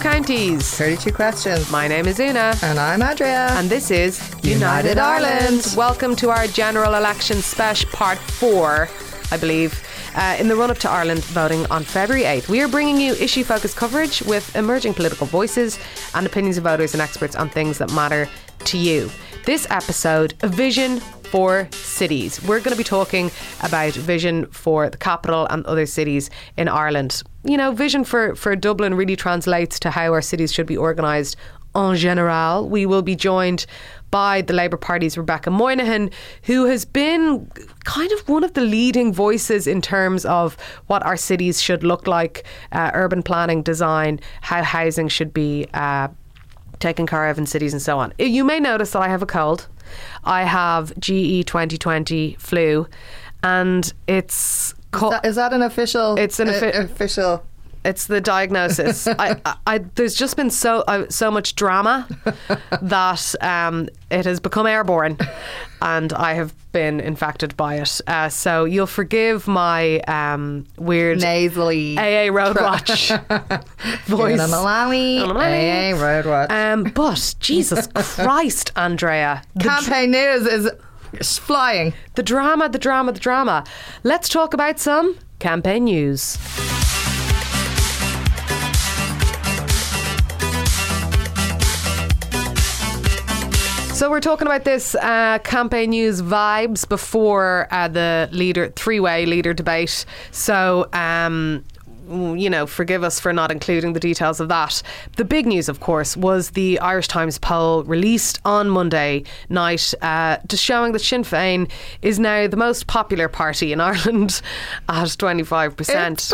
counties. 32 questions. My name is Una. And I'm Andrea. And this is United Ireland. Welcome to our general election special part four, I believe. Uh, in the run up to Ireland voting on February 8th, we are bringing you issue focused coverage with emerging political voices and opinions of voters and experts on things that matter to you. This episode, a vision for cities. We're going to be talking about vision for the capital and other cities in Ireland. You know, vision for, for Dublin really translates to how our cities should be organised en general. We will be joined by the Labour Party's Rebecca Moynihan, who has been kind of one of the leading voices in terms of what our cities should look like, uh, urban planning, design, how housing should be. Uh, taken care of in cities and so on. You may notice that I have a cold. I have GE 2020 flu, and it's. Co- is, that, is that an official? It's an offi- uh, official it's the diagnosis. I, I, I, there's just been so uh, so much drama that um, it has become airborne, and I have been infected by it. Uh, so you'll forgive my um, weird nasally AA Roadwatch voice. Malawi, AA Roadwatch. Um, but Jesus Christ, Andrea, campaign news is flying. The drama, the drama, the drama. Let's talk about some campaign news. So we're talking about this uh, campaign news vibes before uh, the leader three-way leader debate. So um, you know, forgive us for not including the details of that. The big news, of course, was the Irish Times poll released on Monday night, uh, just showing that Sinn Féin is now the most popular party in Ireland at 25%. It's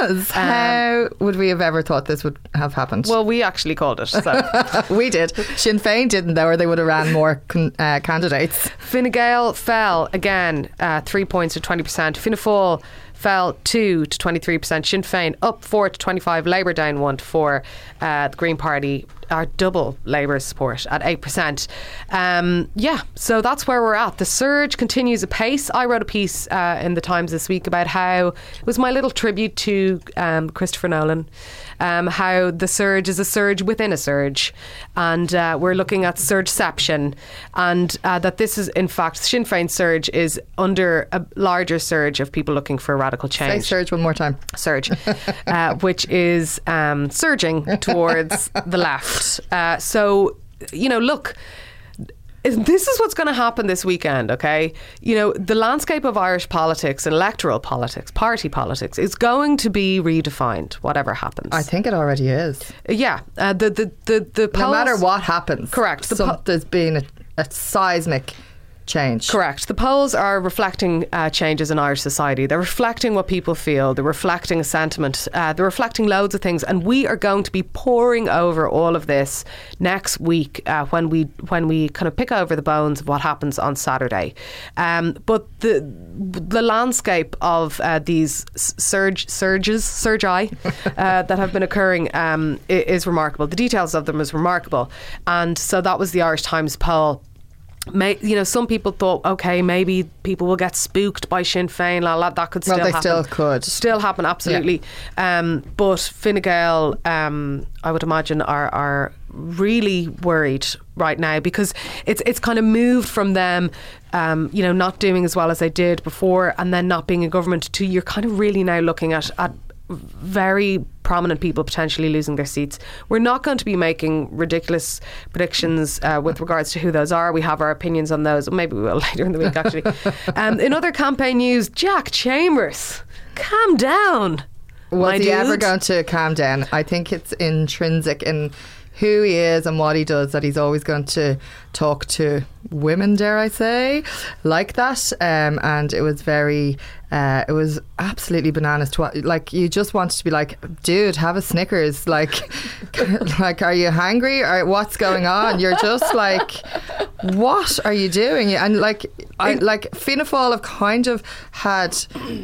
bananas. Um, How would we have ever thought this would have happened? Well, we actually called it. So. we did. Sinn Féin didn't, though, or they would have ran more con- uh, candidates. Fine Gael fell again, uh, three points to 20%. Fianna Fáil fell 2 to 23%. Sinn Féin up 4 to 25. Labour down 1 to 4. Uh, the Green Party are double Labour's support at 8%. Um, yeah, so that's where we're at. The surge continues apace. I wrote a piece uh, in the Times this week about how it was my little tribute to um, Christopher Nolan, um, how the surge is a surge within a surge. And uh, we're looking at surgeception, and uh, that this is, in fact, Sinn Féin surge is under a larger surge of people looking for radical change. Say surge one more time. Surge, uh, which is um, surging towards the left. Uh, so, you know, look this is what's going to happen this weekend, okay? You know, the landscape of Irish politics, electoral politics, party politics is going to be redefined, whatever happens. I think it already is. Yeah. Uh, the, the, the, the polls, No matter what happens. Correct. The po- there's been a, a seismic change. Correct. The polls are reflecting uh, changes in Irish society. They're reflecting what people feel. They're reflecting a sentiment. Uh, they're reflecting loads of things, and we are going to be pouring over all of this next week uh, when we when we kind of pick over the bones of what happens on Saturday. Um, but the the landscape of uh, these surge surges surgi uh, that have been occurring um, is remarkable. The details of them is remarkable, and so that was the Irish Times poll May, you know, some people thought, okay, maybe people will get spooked by Sinn Féin. La, la, that could still well, they happen. still could. Still happen, absolutely. Yeah. Um, but Fine Gael, um, I would imagine, are, are really worried right now because it's it's kind of moved from them, um, you know, not doing as well as they did before, and then not being in government to you're kind of really now looking at at very prominent people potentially losing their seats. We're not going to be making ridiculous predictions uh, with regards to who those are. We have our opinions on those. Maybe we will later in the week, actually. um, in other campaign news, Jack Chambers, calm down. Was he dude. ever going to calm down? I think it's intrinsic in who he is and what he does that he's always going to talk to women, dare I say, like that. Um, and it was very, uh, it was absolutely bananas. To like, you just wanted to be like, dude, have a Snickers. Like, like, are you hungry or what's going on? You're just like, what are you doing? And like, I like Fianna Fáil have kind of had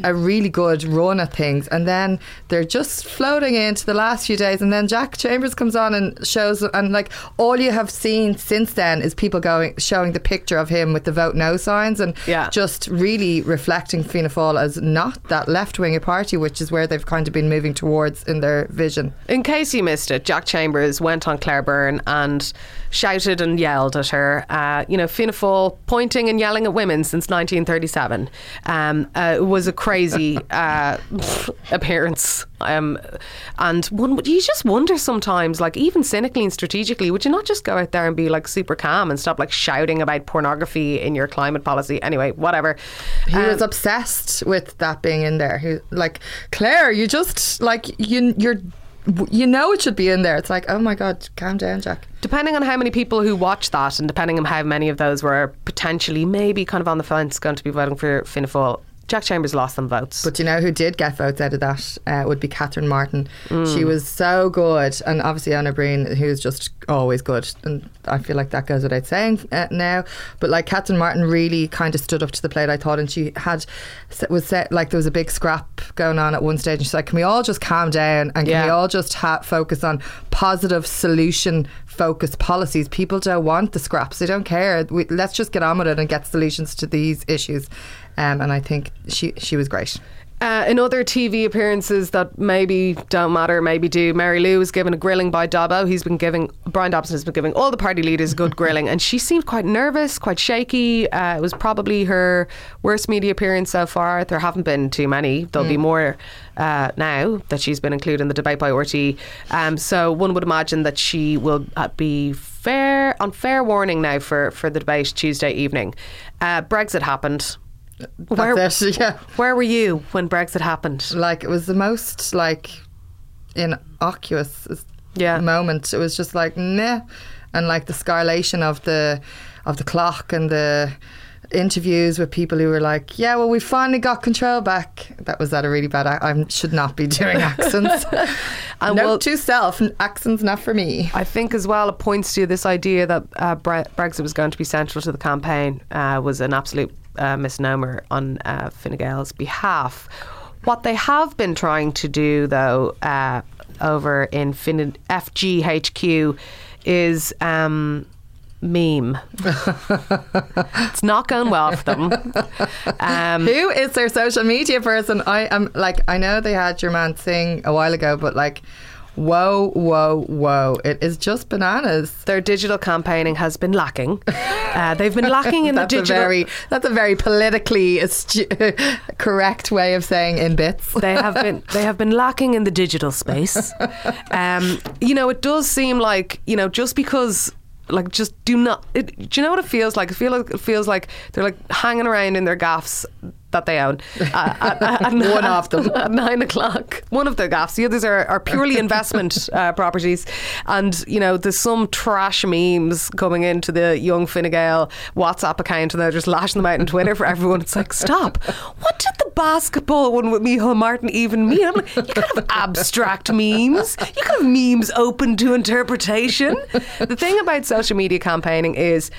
a really good run at things, and then they're just floating into the last few days, and then Jack Chambers comes on and shows, and like all you have seen since then is people going showing the picture of him with the vote no signs, and Yeah. just really reflecting Fianna Fáil as not that left wing party, which is where they've kind of been moving towards in their vision. In case you missed it, Jack Chambers went on Claire Byrne and shouted and yelled at her. Uh, you know, Fianna Fáil pointing and yelling at women since 1937. Um, uh, it was a crazy uh, appearance. Um, and one, would- you just wonder sometimes, like even cynically and strategically, would you not just go out there and be like super calm and stop like shouting about pornography in your climate policy? Anyway, whatever. He Um, was obsessed with that being in there. He, like Claire, you just like you you're you know it should be in there. It's like, oh my god, calm down, Jack. Depending on how many people who watch that, and depending on how many of those were potentially maybe kind of on the fence going to be voting for Fianna Fáil, Jack Chambers lost some votes. But you know who did get votes out of that uh, would be Catherine Martin. Mm. She was so good, and obviously Anna Breen, who's just always good. And I feel like that goes without saying uh, now. But like Catherine Martin really kind of stood up to the plate, I thought, and she had was set, like there was a big scrap going on at one stage, and she's like, "Can we all just calm down and can Yeah. we all just ha- focus on positive solution?" Focused policies. People don't want the scraps. They don't care. We, let's just get on with it and get solutions to these issues. Um, and I think she she was great. Uh, in other TV appearances that maybe don't matter, maybe do, Mary Lou was given a grilling by Dobbo. He's been giving, Bryan Dobson has been giving all the party leaders a good grilling, and she seemed quite nervous, quite shaky. Uh, it was probably her worst media appearance so far. There haven't been too many. There'll be more uh, now that she's been included in the debate by RT. Um, so one would imagine that she will uh, be fair on fair warning now for, for the debate Tuesday evening. Uh, Brexit happened. Where, That's it, yeah. where were you when Brexit happened? Like it was the most like innocuous Yeah. moment. It was just like nah, and like the scarlation of the of the clock and the interviews with people who were like, "Yeah, well, we finally got control back." That was that a really bad. ac- I should not be doing accents. And Note well- to self: accents not for me. I think as well it points to this idea that uh, Brexit was going to be central to the campaign uh, was an absolute uh, misnomer on uh, Fine Gael's behalf. What they have been trying to do, though, uh, over in Fine- FGHQ is um, meme. it's not going well for them. Um, Who is their social media person? I am like, I know they had your man sing a while ago, but like, whoa, whoa, whoa! It is just bananas. their digital campaigning has been lacking. Uh, they've been lacking in the digital. a very that's a very politically astu- correct way of saying in bits. they have been they have been lacking in the digital space. Um, you know, it does seem like you know just because like just do not. It, do you know what it feels like? It feel like it feels like they're like hanging around in their gaffs that they own. Uh, at, at, One of them. at nine o'clock. One of the gaffs. The others are, are purely investment uh, properties. And you know, there's some trash memes coming into the young Fine Gael WhatsApp account, and they're just lashing them out on Twitter for everyone. It's like, stop! What did the basketball one with Micheál Martin even mean? I'm like, you could have abstract memes. You could have memes open to interpretation. The thing about social media campaigning is.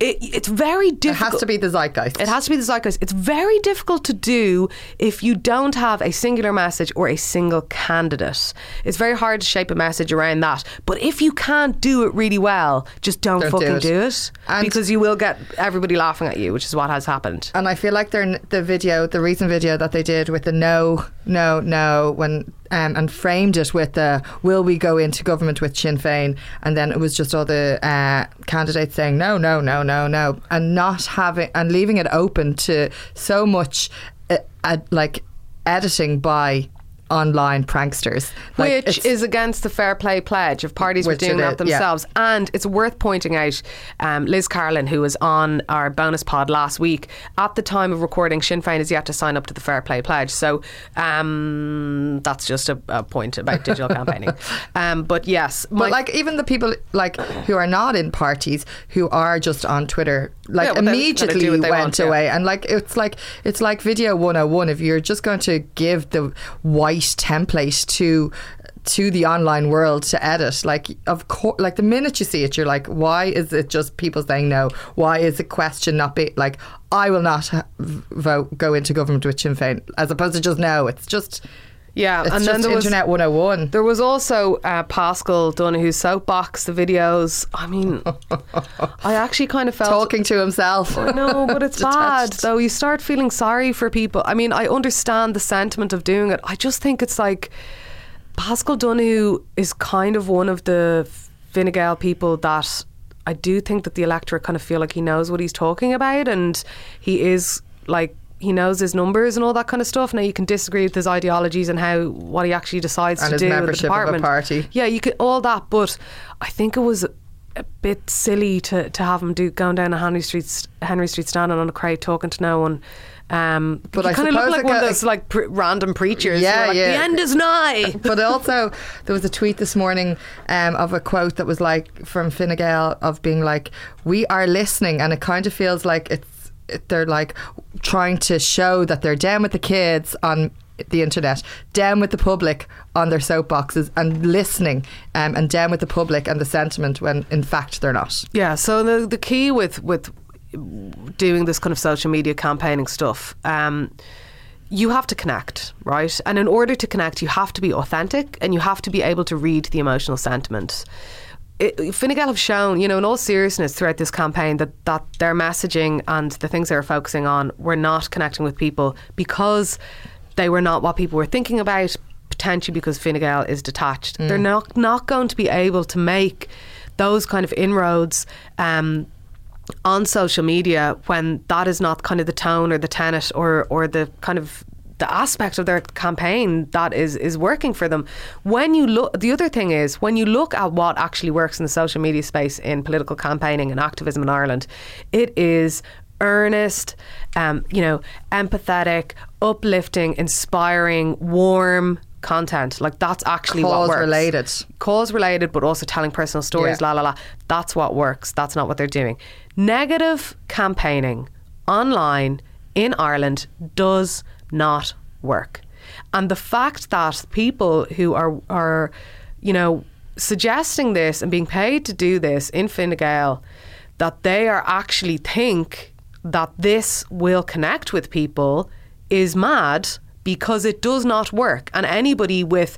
It, it's very difficult. It has to be the zeitgeist. It has to be the zeitgeist. It's very difficult to do if you don't have a singular message or a single candidate. It's very hard to shape a message around that. But if you can't do it really well, just don't, Don't do fucking it. do it, because you will get everybody laughing at you, which is what has happened. And I feel like they're the video, the recent video that they did with the no, no, no, when um, and framed it with the "Will we go into government with Sinn Féin?" And then it was just all the uh, candidates saying no, no, no, no, no, and not having and leaving it open to so much, uh, uh, like editing by online pranksters, like, Which is against the fair play pledge if parties were doing that is, yeah. themselves. And it's worth pointing out um, Liz Carolan, who was on our bonus pod last week, at the time of recording, Sinn Féin is yet to sign up to the fair play pledge. So um, that's just a, a point about digital campaigning. Um, but yes, But like even the people like who are not in parties who are just on Twitter like Yeah, well, immediately went want, yeah. away and like it's like it's like video 101 if you're just going to give the white template to to the online world to edit. Like, of course, like the minute you see it, you're like, why is it just people saying no? Why is the question not be like, I will not uh, ha- vote, go into government with Sinn Féin, as opposed to just no? It's just. Yeah, It's and then there was Internet 101. There was also uh, Paschal Donohoe soapbox, the videos. I mean, I actually kind of felt Talking to himself. No, but it's bad though. You start feeling sorry for people. I mean, I understand the sentiment of doing it. I just think it's like Paschal Donohoe is kind of one of the Fine Gael people that I do think that the electorate kind of feel like he knows what he's talking about, and he is like. He knows his numbers and all that kind of stuff. Now you can disagree with his ideologies and how what he actually decides And to do in the membership of a department. party. Yeah, you could all that, but I think it was a bit silly to, to have him do going down a Henry Street Henry Street standing on a crate talking to no one. Um, But he I kind of looked suppose like one of those like pr- random preachers. Yeah, like, yeah. The end is nigh. but also there was a tweet this morning um, of a quote that was like from Fine Gael of being like, "We are listening," and it kind of feels like it's it, they're like trying to show that they're down with the kids on the internet, down with the public on their soapboxes, and listening, um, and down with the public and the sentiment when in fact they're not. Yeah. So the the key with with doing this kind of social media campaigning stuff. Um, you have to connect, right? And in order to connect, you have to be authentic and you have to be able to read the emotional sentiment. It, Fine Gael have shown, you know, in all seriousness throughout this campaign that, that their messaging and the things they were focusing on were not connecting with people because they were not what people were thinking about, potentially because Fine Gael is detached. They're not, not going to be able to make those kind of inroads um, on social media when that is not kind of the tone or the tenet or or the kind of the aspect of their campaign that is is working for them. When you look, the other thing is when you look at what actually works in the social media space in political campaigning and activism in Ireland, it is earnest, um, you know, empathetic, uplifting, inspiring, warm content. Like that's actually what Cause works. related. Cause related, but also telling personal stories. Yeah. La la la. That's what works. That's not what they're doing. Negative campaigning online in Ireland does not work. And the fact that people who are are, you know, suggesting this and being paid to do this in Fine Gael, that they are actually think that this will connect with people is mad because it does not work. And anybody with,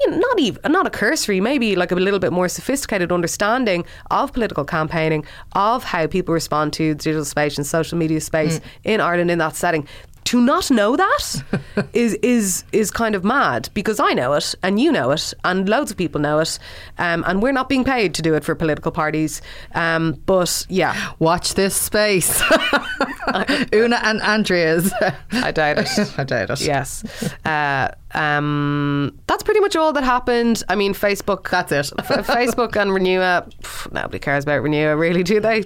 you know, not even not a cursory, maybe like a little bit more sophisticated understanding of political campaigning, of how people respond to the digital space and social media space mm. in Ireland in that setting. To not know that is is is kind of mad because I know it and you know it and loads of people know it, um, and we're not being paid to do it for political parties. Um, but yeah, Watch this space. Una and Andrea's. I doubt it. I doubt it. Yes. Uh, um, that's pretty much all that happened. I mean, Facebook. That's it. F- Facebook and Renua. pff, Nobody cares about Renua, really, do they?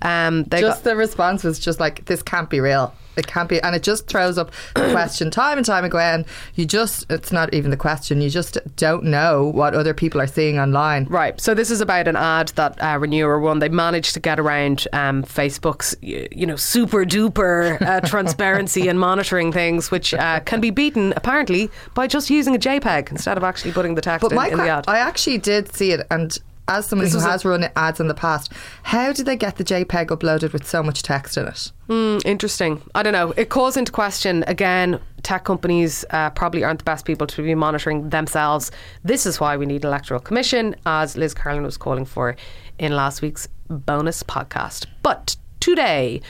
Um, they just got, the response was just like this can't be real it can't be and it just throws up the question time and time again you just it's not even the question you just don't know what other people are seeing online Right. So this is about an ad that uh, Renua won. They managed to get around um, Facebook's, you know, super duper uh, transparency and monitoring things, which uh, can be beaten apparently by just using a JPEG instead of actually putting the text but in, in the ad. I actually did see it and as someone This who was a- has run ads in the past how did they get the JPEG uploaded with so much text in it Hmm, interesting. I don't know. It calls into question again. Tech companies uh, probably aren't the best people to be monitoring themselves. This is why we need an electoral commission, as Liz Carolan was calling for in last week's bonus podcast. But today,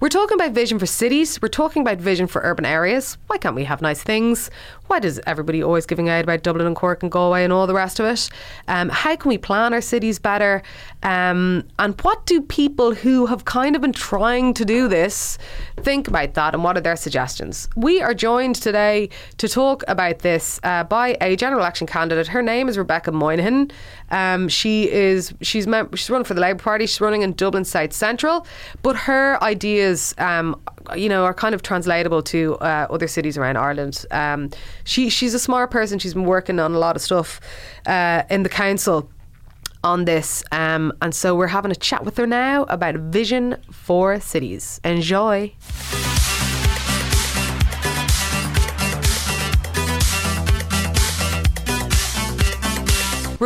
we're talking about vision for cities. We're talking about vision for urban areas. Why can't we have nice things? Why does everybody always giving out about Dublin and Cork and Galway and all the rest of it? Um, how can we plan our cities better? Um, and what do people who have kind of been trying to do this think about that and what are their suggestions? We are joined today to talk about this uh, by a general election candidate. Her name is Rebecca Moynihan. Um, she is she's mem- she's running for the Labour Party. She's running in Dublin South Central, but her ideas, um, you know, are kind of translatable to uh, other cities around Ireland. Um, she she's a smart person. She's been working on a lot of stuff uh, in the council on this. Um, and so we're having a chat with her now about vision for cities. Enjoy.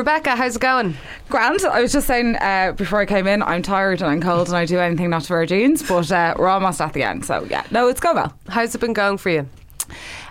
Rebecca, how's it going? Grant, I was just saying uh, before I came in, I'm tired and I'm cold and I do anything not to wear jeans, but uh, we're almost at the end. So yeah, no, it's going well. How's it been going for you?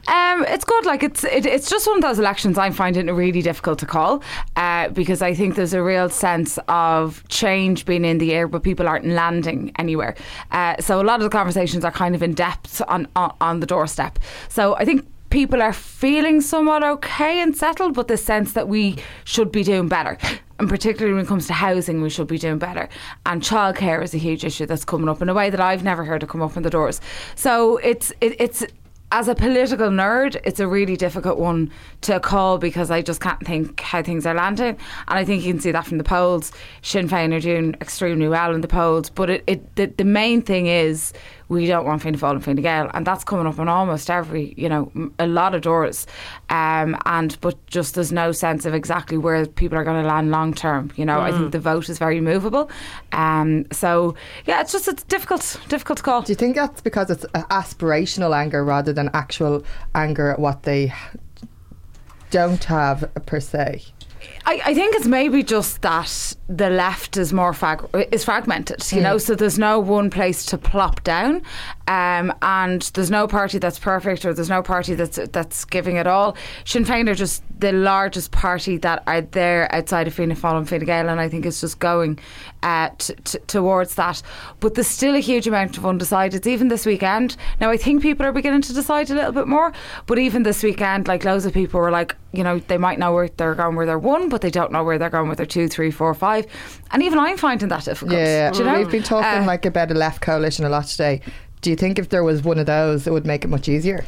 Um, it's good. Like it's it, it's just one of those elections I'm finding it really difficult to call uh, because I think there's a real sense of change being in the air, but people aren't landing anywhere. Uh, so a lot of the conversations are kind of in depth on, on on the doorstep. So I think people are feeling somewhat okay and settled, but the sense that we should be doing better. And particularly when it comes to housing, we should be doing better. And childcare is a huge issue that's coming up in a way that I've never heard it come up in the doors. So it's it, it's as a political nerd, it's a really difficult one to call because I just can't think how things are landing. And I think you can see that from the polls. Sinn Féin are doing extremely well in the polls, but it, it the, the main thing is we don't want Fianna Fáil and Fine Gael, and that's coming up on almost every, you know, a lot of doors. Um, and but just there's no sense of exactly where people are going to land long term. You know, mm. I think the vote is very movable. Um, so yeah, it's just it's difficult, difficult to call. Do you think that's because it's aspirational anger rather than actual anger at what they don't have per se? I, I think it's maybe just that the left is more frag- is fragmented, you mm. know. So there's no one place to plop down, um, and there's no party that's perfect, or there's no party that's that's giving it all. Sinn Féin are just the largest party that are there outside of Fianna Fáil and Fine Gael, and I think it's just going uh, t- t- towards that. But there's still a huge amount of undecideds, even this weekend. Now I think people are beginning to decide a little bit more, but even this weekend, like loads of people were like, you know, they might know where they're going, where they're one, but they don't know where they're going with their two, three, four, five. And even I'm finding that difficult. Yeah, you know? we've been talking uh, like about a left coalition a lot today. Do you think if there was one of those, it would make it much easier?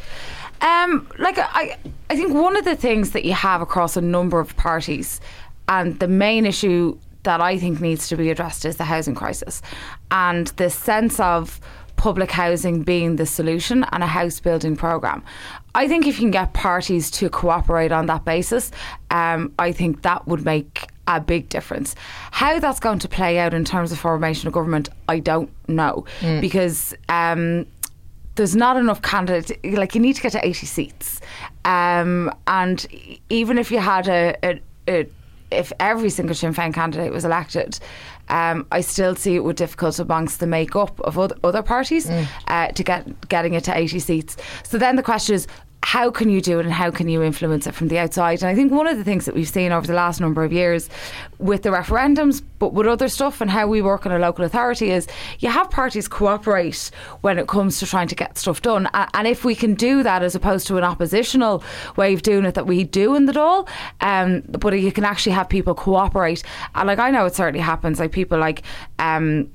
Um, like I, I think one of the things that you have across a number of parties, and the main issue that I think needs to be addressed is the housing crisis, and the sense of public housing being the solution and a house building program. I think if you can get parties to cooperate on that basis, um, I think that would make a big difference. How that's going to play out in terms of formation of government, I don't know mm. because. Um, there's not enough candidates. Like you need to get to 80 seats, um, and even if you had a, a, a if every single Sinn Féin candidate was elected, um, I still see it would difficult amongst the makeup of other, other parties mm. uh, to get getting it to 80 seats. So then the question is, how can you do it and how can you influence it from the outside? And I think one of the things that we've seen over the last number of years with the referendums, but with other stuff and how we work in a local authority is you have parties cooperate when it comes to trying to get stuff done. And if we can do that as opposed to an oppositional way of doing it that we do in the Dáil, um, but you can actually have people cooperate. And like I know it certainly happens, like people like um,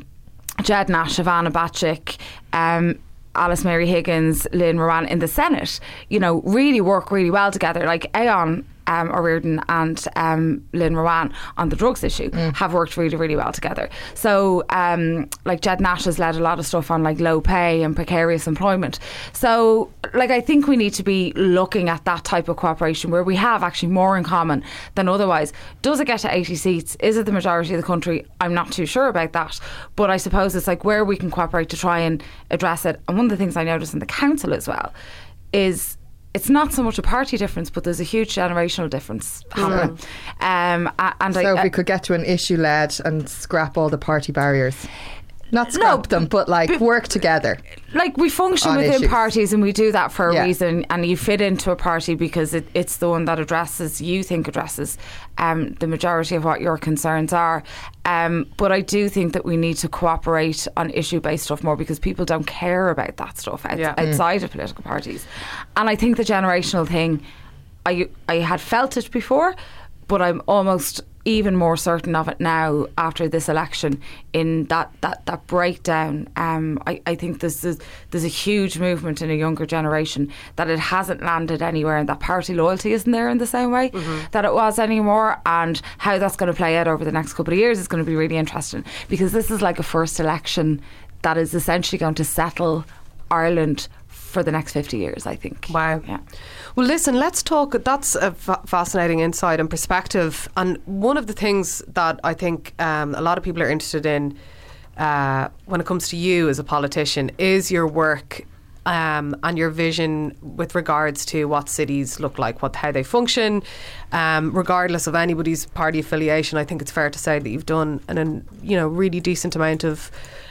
Ged Nash, Ivana Bacik, um, Alice Mary Higgins, Lynn Moran in the Senate, you know, really work really well together. Like Aodhán um, Ó Ríordáin and um, Lynn Ruane on the drugs issue mm. have worked really, really well together. So, um, like Ged Nash has led a lot of stuff on like low pay and precarious employment. So, like, I think we need to be looking at that type of cooperation where we have actually more in common than otherwise. Does it get to 80 seats? Is it the majority of the country? I'm not too sure about that. But I suppose it's like where we can cooperate to try and address it. And one of the things I noticed in the council as well is it's not so much a party difference, but there's a huge generational difference happening. Mm. Um, and so I, if we could get to an issue led and scrap all the party barriers. Not scrap no, them, but like work together. Like we function within issues. parties, and we do that for a yeah. reason. And you fit into a party because it, it's the one that addresses you think addresses um, the majority of what your concerns are. Um, but I do think that we need to cooperate on issue based stuff more because people don't care about that stuff out, yeah. outside mm. of political parties. And I think the generational thing, I I had felt it before, but I'm almost even more certain of it now after this election in that that, that breakdown um, I, I think there's, there's there's a huge movement in a younger generation that it hasn't landed anywhere and that party loyalty isn't there in the same way mm-hmm. that it was anymore and how that's going to play out over the next couple of years is going to be really interesting because this is like a first election that is essentially going to settle Ireland for the next 50 years, I think. Wow. Yeah. Well, listen, let's talk. That's a fascinating insight and perspective. And one of the things that I think um, a lot of people are interested in uh, when it comes to you as a politician is your work um, and your vision with regards to what cities look like, what how they function, um, regardless of anybody's party affiliation. I think it's fair to say that you've done an, an you know really decent amount of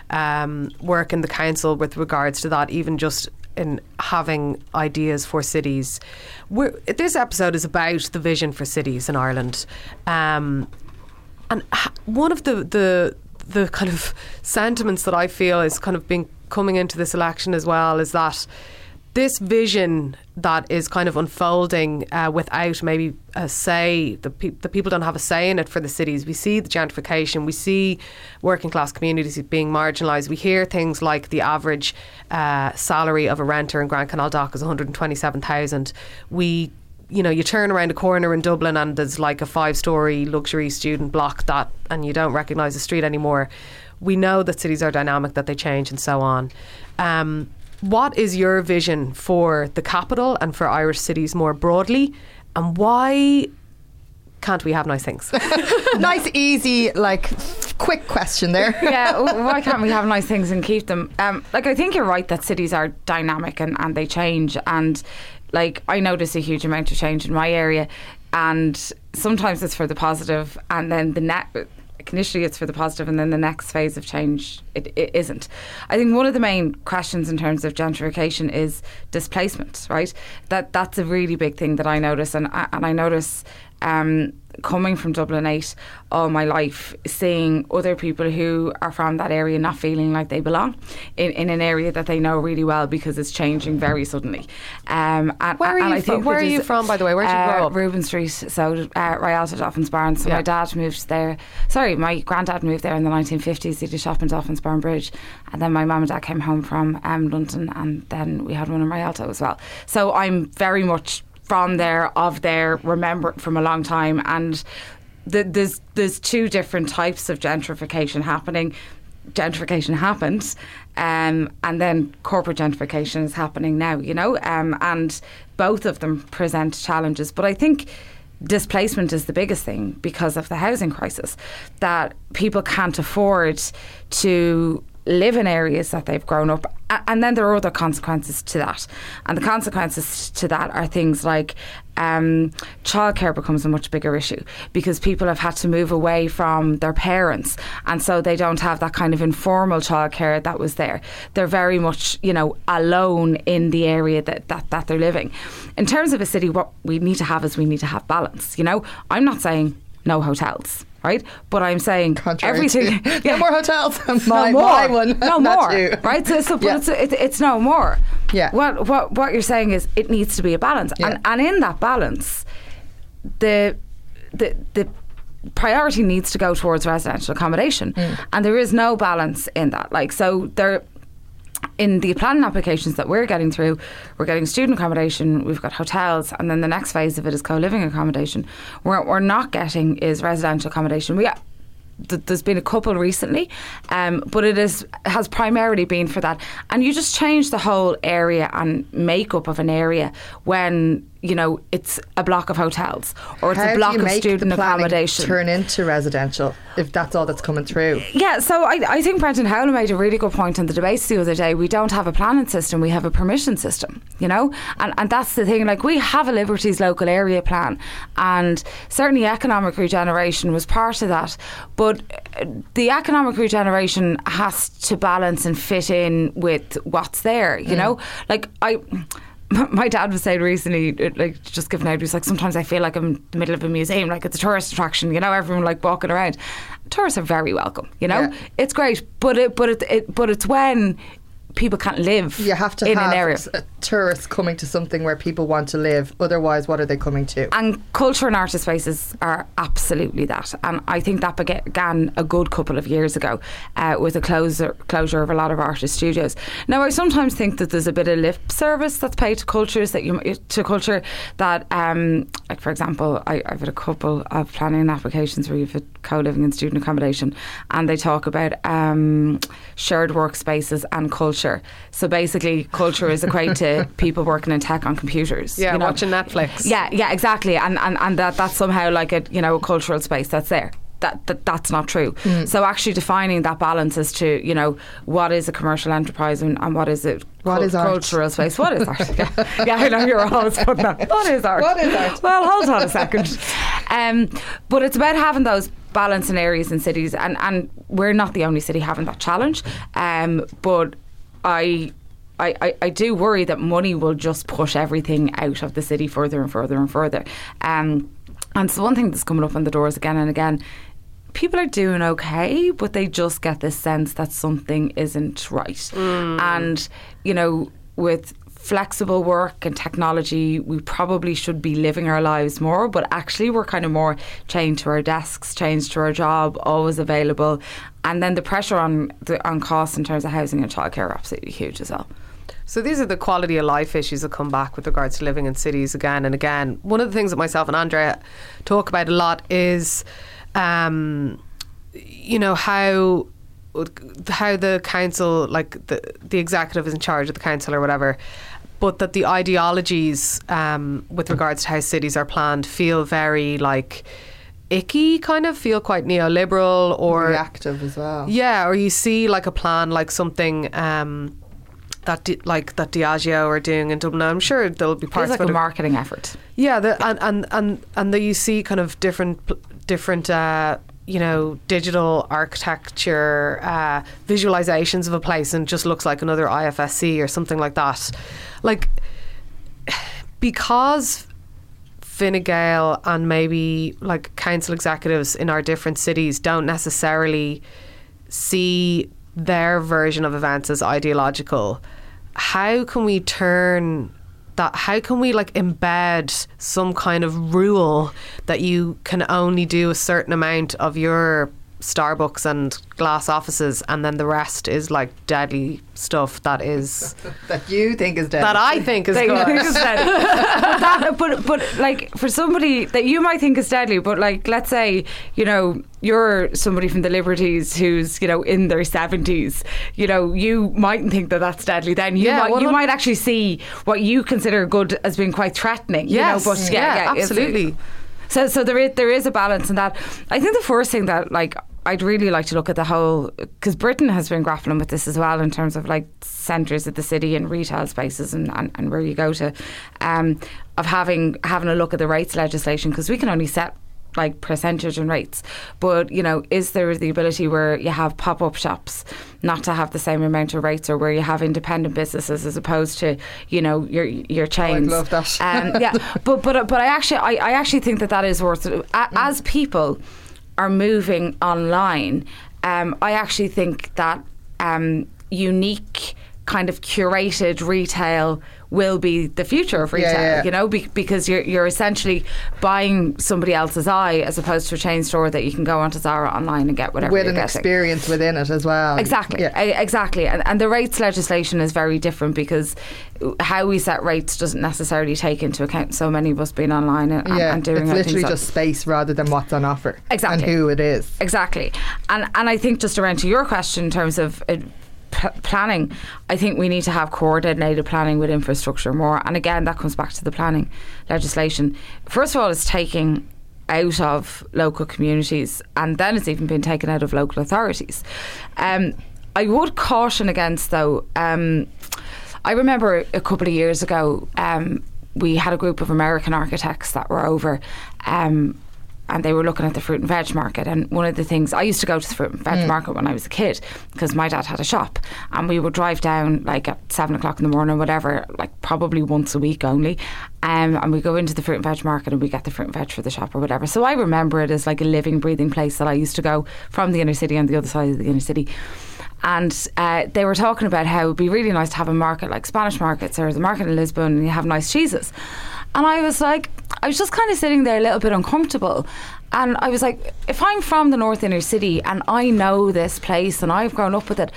um, work in the council with regards to that, even just in having ideas for cities. We're, this episode is about the vision for cities in Ireland, um, and one of the the the kind of sentiments that I feel is kind of being coming into this election as well is that this vision that is kind of unfolding uh, without maybe a say, the, pe- the people don't have a say in it for the cities. We see the gentrification, we see working class communities being marginalised. We hear things like the average uh, salary of a renter in Grand Canal Dock is 127,000. We you know, you turn around a corner in Dublin and there's like a five story luxury student block that, and you don't recognise the street anymore. We know that cities are dynamic, that they change, and so on. Um, what is your vision for the capital and for Irish cities more broadly? And why can't we have nice things? nice, easy, like quick question there. yeah, why can't we have nice things and keep them? Um, like I think you're right that cities are dynamic and, and they change and like I notice a huge amount of change in my area and sometimes it's for the positive and then the net initially it's for the positive and then the next phase of change it, it isn't. I think one of the main questions in terms of gentrification is displacement right? That that's a really big thing that i notice and I, and i notice um, coming from Dublin 8 all my life, seeing other people who are from that area not feeling like they belong in, in an area that they know really well because it's changing very suddenly. Um, and, where are, and you, from, where are you from, by the way? Where did you grow uh, up? Reuben Street, so uh, Rialto Dolphinsbarn. So yeah. my dad moved there. Sorry, my granddad moved there in the 1950s. He did shop in Dolphinsbarn Bridge. And then my mum and dad came home from um, London and then we had one in Rialto as well. So I'm very much from there, of there, remember from a long time. And the, there's there's two different types of gentrification happening. Gentrification happens, um, and then corporate gentrification is happening now. You know, um, and both of them present challenges. But I think displacement is the biggest thing because of the housing crisis that people can't afford to live in areas that they've grown up. And then there are other consequences to that. And the consequences to that are things like um, childcare becomes a much bigger issue because people have had to move away from their parents. And so they don't have that kind of informal childcare that was there. They're very much, you know, alone in the area that, that, that they're living. In terms of a city, what we need to have is we need to have balance. You know, I'm not saying no hotels right? But I'm saying Contrary everything. To, yeah. No more hotels. my, no more. My one. No more. Right? So, so but yeah. it's, it, it's no more. Yeah. What, what, what you're saying is it needs to be a balance. Yeah. And, and in that balance, the, the, the priority needs to go towards residential accommodation. Mm. And there is no balance in that. Like, so there in the planning applications that we're getting through, we're getting student accommodation, we've got hotels, and then the next phase of it is co living accommodation. What we're not getting is residential accommodation. We there's been a couple recently, um, but it is has primarily been for that. And you just change the whole area and makeup of an area when you know it's a block of hotels or it's How a block of student accommodation. Turn into residential if that's all that's coming through. Yeah, so I, I think Brendan Howlin made a really good point in the debates the other day. We don't have a planning system; we have a permission system. You know, and and that's the thing. Like we have a Liberties local area plan, and certainly economic regeneration was part of that. But uh, the economic regeneration has to balance and fit in with what's there. You mm. know, like I my dad was saying recently, like just giving out, he was like, sometimes I feel like I'm in the middle of a museum, like it's a tourist attraction, you know, everyone like walking around. Tourists are very welcome, you know, yeah. it's great, but it, but it, it, but it's when people can't live. You have to in have an area. tourists coming to something where people want to live. Otherwise, what are they coming to? And culture and artist spaces are absolutely that. And I think that began a good couple of years ago uh, with the closure closure of a lot of artist studios. Now, I sometimes think that there's a bit of lip service that's paid to cultures that you to culture that, um, like for example, I, have had a couple of planning applications where you've had co-living and student accommodation, and they talk about um, shared workspaces and culture culture. So basically, culture is equated to people working in tech on computers. Yeah, you know? watching Netflix. Yeah, yeah, exactly. And, and and that that's somehow like a you know a cultural space that's there that, that that's not true. So actually defining that balance as to you know what is a commercial enterprise and, and what is it What is art? cultural space. What is art? yeah. yeah, I know you're always putting that. What is art? What is art? Well, hold on a second. Um, but it's about having those balance in areas and cities, and, and we're not the only city having that challenge. Um, but I. I, I, do worry that money will just push everything out of the city further and further and further. Um, and so one thing that's coming up on the doors again and again people are doing okay, but they just get this sense that something isn't right. And, you know, with flexible work and technology, we probably should be living our lives more, but actually we're kind of more chained to our desks, chained to our job, always available. And then the pressure on the on costs in terms of housing and childcare are absolutely huge as well. So these are the quality of life issues that come back with regards to living in cities again and again. One of the things that myself and Andrea talk about a lot is, um, you know, how how the council, like the the executive, is in charge of the council or whatever. But that the ideologies um, with regards to how cities are planned feel very like icky, kind of feel quite neoliberal or reactive as well. yeah, or you see like a plan, like something um, that Di- like that Diageo are doing in Dublin. I'm sure there'll be parts Feels like of a marketing effort. yeah, the, and and and and that you see kind of different different. Uh, you know, digital architecture uh, visualizations of a place, and just looks like another IFSC or something like that. Like because Fine Gael and maybe like council executives in our different cities don't necessarily see their version of events as ideological. How can we turn that? How can we like embed some kind of rule that you can only do a certain amount of your Starbucks and glass offices, and then the rest is like deadly stuff that is That you think is dead. that I think is good. they just said- but, that, but but like for somebody that you might think is deadly, but like let's say you know you're somebody from the Liberties who's you know in their seventies, you know you mightn't think that that's deadly. Then you Yeah, might, you might actually see what you consider good as being quite threatening. Yes, you know, but yeah, yeah, yeah, absolutely. So, so there is there is a balance in that. I think the first thing that like I'd really like to look at the whole because Britain has been grappling with this as well in terms of like centres of the city and retail spaces and, and, and where you go to, um, of having having a look at the rates legislation because we can only set like percentage and rates. But you know, is there the ability where you have pop up shops not to have the same amount of rates, or where you have independent businesses as opposed to you know your your chains? love that. Um, yeah, but but but I actually I, I actually think that that is worth it. As people are moving online. Um, I actually think that um, unique kind of curated retail will be the future of retail. yeah. You know, be, because you're you're essentially buying somebody else's eye as opposed to a chain store that you can go onto Zara online and get whatever with an getting. experience within it as well. Exactly, Yeah. Exactly, and, and the rates legislation is very different because how we set rates doesn't necessarily take into account so many of us being online and, yeah, and doing it's literally just space rather than what's on offer Exactly. and who it is. Exactly, and and I think just around to your question in terms of. Uh, P- Planning, I think we need to have coordinated planning with infrastructure more. And again, that comes back to the planning legislation. First of all, it's taking out of local communities, and then it's even been taken out of local authorities. Um, I would caution against, though. Um, I remember a couple of years ago, um, we had a group of American architects that were over. Um, and they were looking at the fruit and veg market. And one of the things I used to go to the fruit and veg market when I was a kid because my dad had a shop, and we would drive down like at seven o'clock in the morning, or whatever, like probably once a week only. Um, and we go into the fruit and veg market and we get the fruit and veg for the shop or whatever. So I remember it as like a living, breathing place that I used to go from the inner city on the other side of the inner city. And uh, they were talking about how it would be really nice to have a market like Spanish markets or the market in Lisbon and you have nice cheeses. And I was like, I was just kind of sitting there a little bit uncomfortable. And I was like, if I'm from the North Inner City and I know this place and I've grown up with it,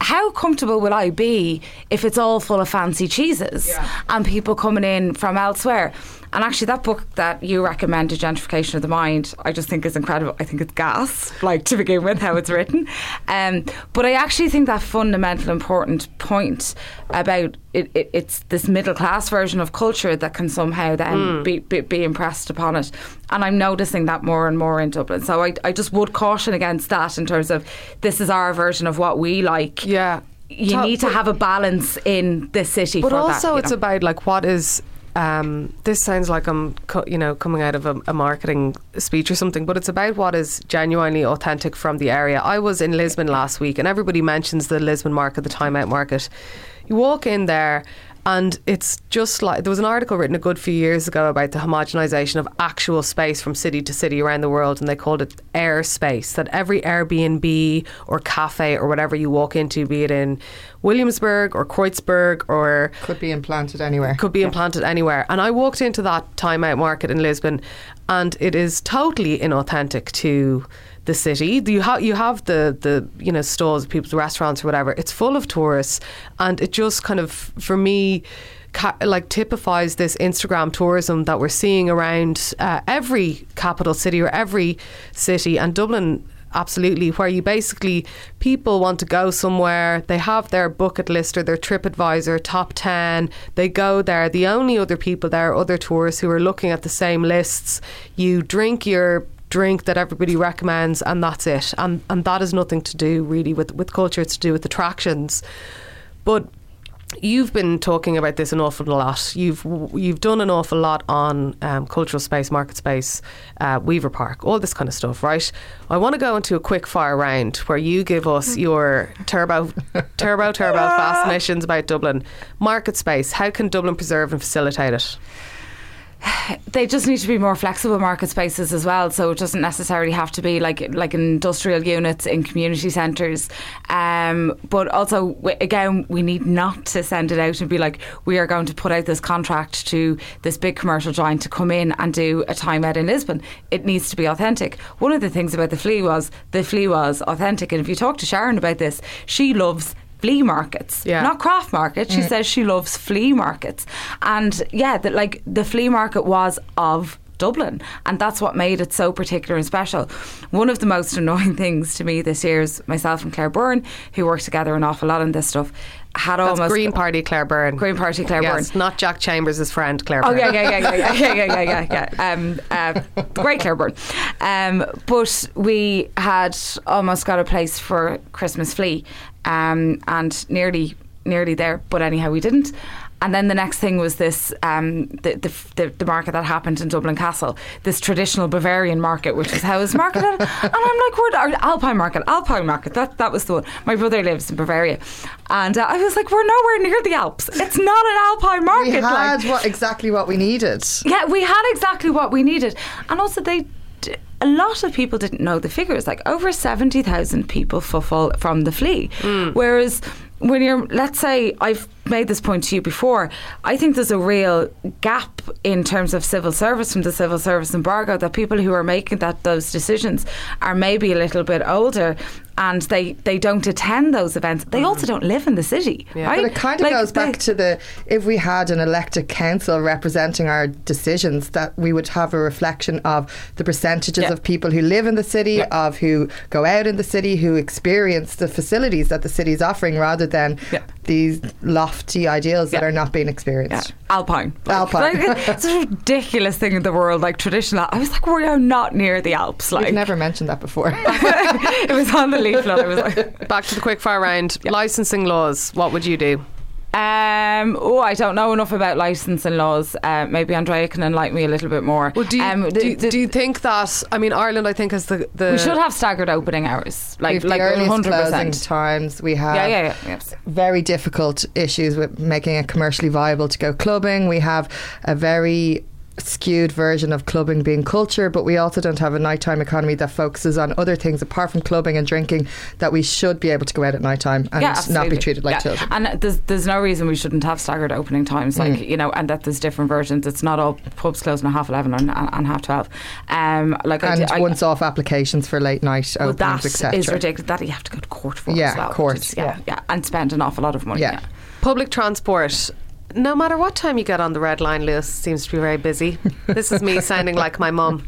how comfortable will I be if it's all full of fancy cheeses and people coming in from elsewhere? And actually, that book that you recommended, Gentrification of the Mind, I just think is incredible. I think it's gas, like to begin with, how it's written. Um, but I actually think that fundamental important point about it, it, it's this middle class version of culture that can somehow then Mm. be, be, be impressed upon it. And I'm noticing that more and more in Dublin. So I, I just would caution against that in terms of this is our version of what we like. Yeah. You need to have a balance in the city. But for also, that, it's know. about like what is. Um, this sounds like I'm, co- you know, coming out of a, a marketing speech or something, but it's about what is genuinely authentic from the area. I was in Lisbon last week, and everybody mentions the Lisbon market, the Time Out market. You walk in there, and it's just like there was an article written a good few years ago about the homogenization of actual space from city to city around the world, and they called it air space. That every Airbnb or cafe or whatever you walk into, be it in Williamsburg or Kreuzberg or Could be implanted anywhere. could be implanted anywhere. And I walked into that time out market in Lisbon, and it is totally inauthentic to the city. You have you have the the you know stalls, people's restaurants or whatever. It's full of tourists, and it just kind of for me. Like typifies this Instagram tourism that we're seeing around uh, every capital city or every city, and Dublin absolutely where you basically people want to go somewhere they have their bucket list or their trip advisor top 10 they go there the only other people there are other tourists who are looking at the same lists you drink your drink that everybody recommends and that's it and and that has nothing to do really with with culture it's to do with attractions but You've been talking about this an awful lot. You've you've done an awful lot on um, cultural space, market space, uh, Weaver Park, all this kind of stuff, right? I want to go into a quick fire round where you give us your turbo, turbo, turbo fast missions about Dublin market space. How can Dublin preserve and facilitate it? they just need to be more flexible market spaces as well. So it doesn't necessarily have to be like like industrial units in community centres. Um, but also, again, we need not to send it out and be like, we are going to put out this contract to this big commercial giant to come in and do a time out in Lisbon. It needs to be authentic. One of the things about the flea was the flea was authentic. And if you talk to Sharon about this, she loves flea markets, Yeah. not craft markets. She mm. says she loves flea markets, and yeah, that like the flea market was of. Dublin, and that's what made it so particular and special. One of the most annoying things to me this year is myself and Claire Byrne, who work together an awful lot on this stuff, had That's almost Green Party Claire Byrne. Green Party Claire yes, Byrne. Not Jack Chambers' friend Claire. Oh Byrne. yeah, yeah, yeah, yeah, yeah, yeah, yeah, yeah. yeah. Um, uh, great Claire Byrne. Um, but we had almost got a place for Christmas Flea, um, and nearly, nearly there. But anyhow, we didn't. And then the next thing was this um, the, the, the the market that happened in Dublin Castle, this traditional Bavarian market, which is how it's marketed. and I'm like, we're Alpine market, Alpine market. That that was the one. My brother lives in Bavaria, and uh, I was like, we're nowhere near the Alps. It's not an Alpine market. We like. had what, exactly what we needed. Yeah, we had exactly what we needed. And also, they. a lot of people didn't know the figures. Like over seventy thousand people footfall from the flea, whereas when you're, let's say, I've made this point to you before. I think there's a real gap in terms of civil service from the civil service embargo that people who are making that those decisions are maybe a little bit older and they they don't attend those events. They also mm. don't live in the city, Yeah. right? But it kind of Like, goes they- back to the if we had an elected council representing our decisions, that we would have a reflection of the percentages Yeah. of people who live in the city, Yeah. of who go out in the city, who experience the facilities that the city is offering, rather than these lofty ideals that Yeah. are not being Yeah, experienced. Alpine. Like- Alpine. like, it's a ridiculous thing in the world, like traditional. I was like, we are not near the Alps. Like, We've never mentioned that before. it was on the leaflet. I was like, Back to the quick fire round. Licensing laws. What would you do? Um, oh, I don't know enough about licensing laws. Uh, maybe Andrea can enlighten me a little bit more. Well, do you, Um, do, you- the- do you think that? I mean, Ireland, I think, has the the. we should have staggered opening hours, like like hundred closing percent. times. We have Yeah, yeah, yeah. Yes. very difficult issues with making it commercially viable to go clubbing. We have a very skewed version of clubbing being culture, but we also don't have a nighttime economy that focuses on other things apart from clubbing and drinking that we should be able to go out at nighttime and yeah, not be treated like Yeah. children. And there's there's no reason we shouldn't have staggered opening times, like Mm. you know, and that there's different versions. It's not all pubs closing at half eleven and, and half twelve. Um, like I And do- I, once off applications for late night well, openings, that etc. is ridiculous. That you have to go to court for Yeah, as well. court, is- yeah, yeah. yeah, and spend an awful lot of money. Yeah. public transport. No matter what time you get on the red line, Luas seems to be very busy. this is me sounding like my mum.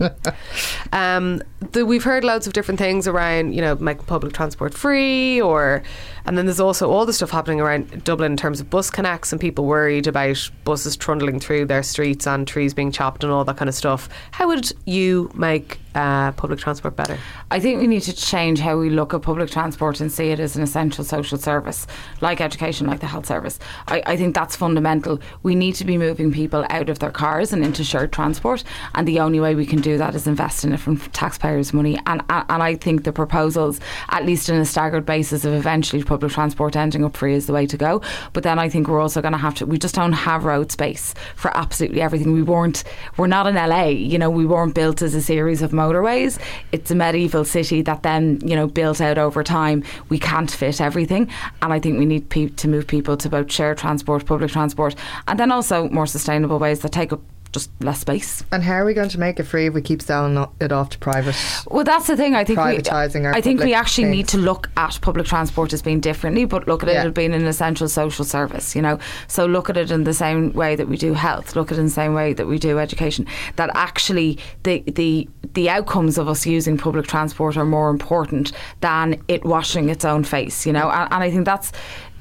Um, we've heard loads of different things around, you know, making public transport free, or and then there's also all the stuff happening around Dublin in terms of BusConnects and people worried about buses trundling through their streets and trees being chopped and all that kind of stuff. How would you make uh, public transport better? I think we need to change how we look at public transport and see it as an essential social service, like education, like the health service. I, I think that's fundamental. We need to be moving people out of their cars and into shared transport, and the only way we can do that is invest in it from taxpayers' money. And and I think the proposals, at least in a staggered basis, of eventually public transport ending up free is the way to go. But then I think we're also going to have to. We just don't have road space for absolutely everything. We weren't. We're not in LA. You know, we weren't built as a series of motorways. It's a medieval city that then you know built out over time. We can't fit everything, and I think we need pe- to move people to both shared transport, public transport, and then also more sustainable ways that take up just less space. And how are we going to make it free if we keep selling it off to private? Well, that's the thing. I think Privatising we, I think we actually things. need to look at public transport as being differently, but look at Yeah. it as being an essential social service. You know, so look at it in the same way that we do health. Look at it in the same way that we do education. That actually the the the outcomes of us using public transport are more important than it washing its own face. You know, and, and I think that's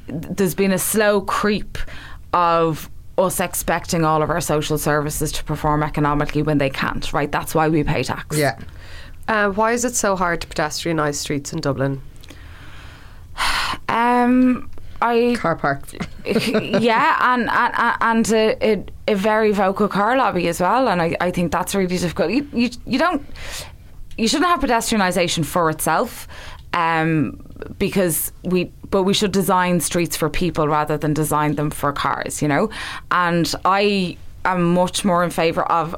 there's been a slow creep of us expecting all of our social services to perform economically when they can't, right? That's why we pay tax. Yeah. Uh, why is it so hard to pedestrianise streets in Dublin? Um, I Car parks. yeah, and and, and a, a, a very vocal car lobby as well, and I, I think that's really difficult. You, you you don't you shouldn't have pedestrianisation for itself, um, because we but we should design streets for people rather than design them for cars, you know. And I am much more in favour of.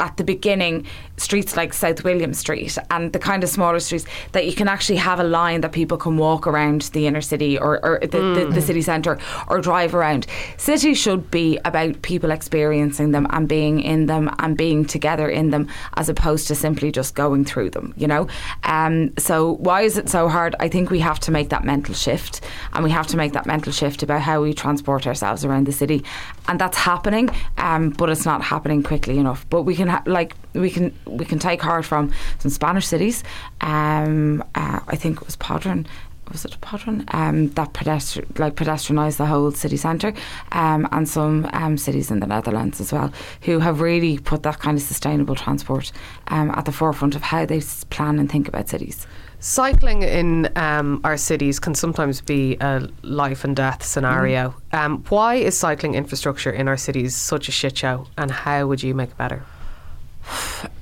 At the beginning, streets like South William Street and the kind of smaller streets that you can actually have a line that people can walk around the inner city or, or the, the, the city centre or drive around. Cities should be about people experiencing them and being in them and being together in them as opposed to simply just going through them, you know? Um, so, why is it so hard? I think we have to make that mental shift and we have to make that mental shift about how we transport ourselves around the city. And that's happening, um, but it's not happening quickly enough. But we can, ha- like, we can we can take heart from some Spanish cities. Um, uh, I think it was Podron. Was it Podron? Um, that pedestri- like pedestrianised the whole city centre, um, and some um, cities in the Netherlands as well, who have really put that kind of sustainable transport um, at the forefront of how they plan and think about cities. Cycling in um, our cities can sometimes be a life and death scenario. Um, why is cycling infrastructure in our cities such a shit show, and how would you make it better?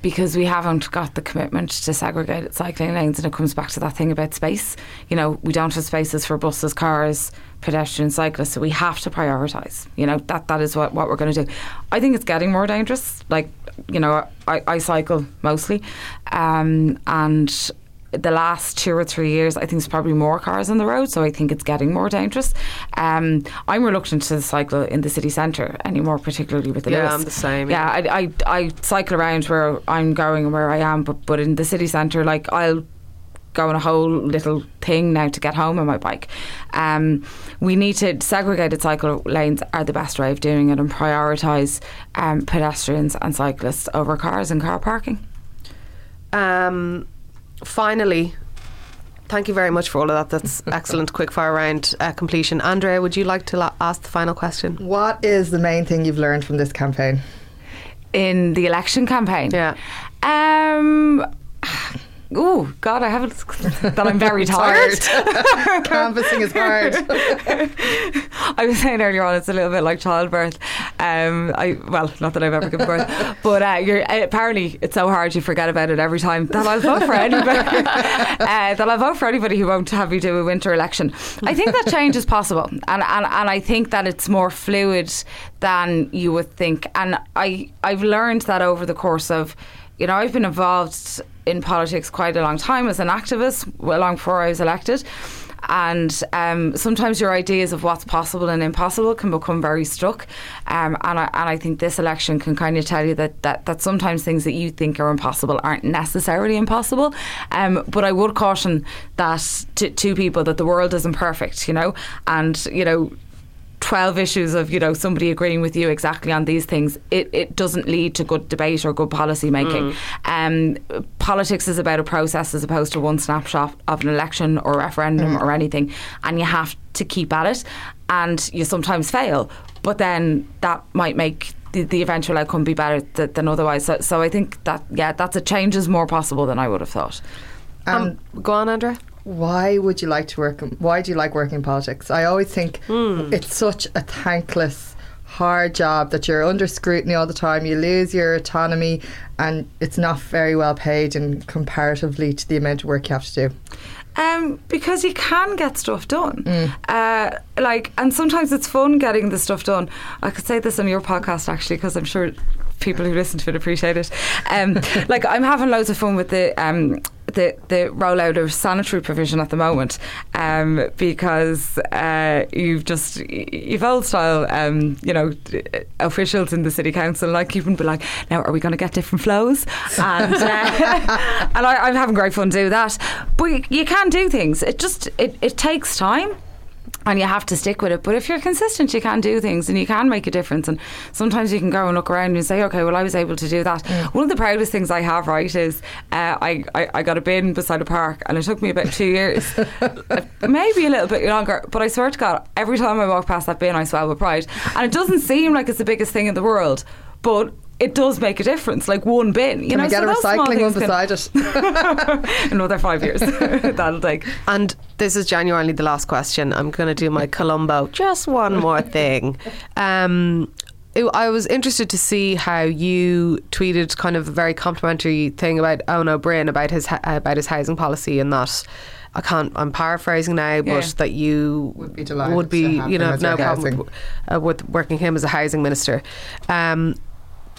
Because we haven't got the commitment to segregated cycling lanes and it comes back to that thing about space. You know we don't have spaces for buses cars pedestrians cyclists so we have to prioritise. You know that that is what, what we're going to do. I think it's getting more dangerous. Like you know I, I cycle mostly um, and the last two or three years, I think there's probably more cars on the road, so I think it's getting more dangerous. Um, I'm reluctant to cycle in the city centre anymore, particularly with the Yeah, Luas. I'm the same, Yeah, I, I, I cycle around where I'm going and where I am, but but in the city centre, like I'll go on a whole little thing now to get home on my bike. Um, we need to segregated cycle lanes are the best way of doing it and prioritise um, pedestrians and cyclists over cars and car parking. Um, finally, thank you very much for all of that. That's excellent quick fire round uh, completion. Andrea, would you like to la- ask the final question? What is the main thing you've learned from this campaign? in the election campaign. Yeah. Um. Oh God, I haven't. That I'm very tired. Canvassing is hard. I was saying earlier on, it's a little bit like childbirth. Um, I well, not that I've ever given birth, but uh, you're uh, apparently it's so hard you forget about it every time. That I'll vote for anybody. uh, that I'll vote for anybody who won't have you do a winter election. I think that change is possible, and, and and I think that it's more fluid than you would think. And I I've learned that over the course of, you know, I've been involved in politics quite a long time as an activist, well, long before I was elected and um, sometimes your ideas of what's possible and impossible can become very stuck. Um, and, I, and I think this election can kind of tell you that, that, that sometimes things that you think are impossible aren't necessarily impossible. Um, but I would caution that to, to people that the world isn't perfect, you know, and, you know, 12 issues of you know somebody agreeing with you exactly on these things it, it doesn't lead to good debate or good policy making. Um, politics is about a process as opposed to one snapshot of an election or referendum or anything and you have to keep at it and you sometimes fail but then that might make the, the eventual outcome be better th- than otherwise. So, so I think that yeah that's a change is more possible than I would have thought. And Um, go on, Andrea. Why would you like to work? In, why do you like working in politics? I always think it's such a thankless, hard job that you're under scrutiny all the time. You lose your autonomy, and it's not very well paid and comparatively to the amount of work you have to do. Um, because you can get stuff done. Uh, like, and sometimes it's fun getting the stuff done. I could say this on your podcast actually, because I'm sure people who listen to it appreciate it. Um, like, I'm having loads of fun with the. Um, the, the rollout of sanitary provision at the moment um, because uh, you've just you've old style um, you know officials in the city council like even be like now are we going to get different flows and uh, and I, I'm having great fun doing that but you, you can do things it just it, it takes time and you have to stick with it. But if you're consistent, you can do things and you can make a difference. And sometimes you can go and look around and say, okay, well, I was able to do that. One of the proudest things I have, right, is uh, I, I, I got a bin beside a park and it took me about two years, maybe a little bit longer. But I swear to God, every time I walk past that bin, I swell with pride. And it doesn't seem like it's the biggest thing in the world, but it does make a difference, like one bin. You Can know, we get so a recycling one things can- beside it? Another five years. That'll take. And this is genuinely the last question. I'm going to do my Columbo. Just one more thing. Um, it- I was interested to see how you tweeted kind of a very complimentary thing about Eoin Ó Broin about his about his housing policy and that. I can't. I'm paraphrasing now, but Yeah. that you Would be delighted would be, to have you know, him have as no problem housing. with, uh, with working him as a housing minister. Um,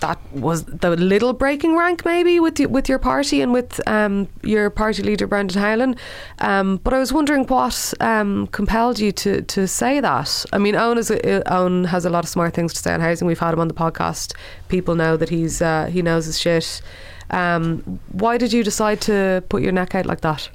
that was the little breaking rank maybe with with your party and with um, your party leader Brendan Howlin. Um, but I was wondering what um, compelled you to, to say that. I mean, Eoin is a, Eoin has a lot of smart things to say on housing. We've had him on the podcast. People know that he's uh, he knows his shit. Um, why did you decide to put your neck out like that?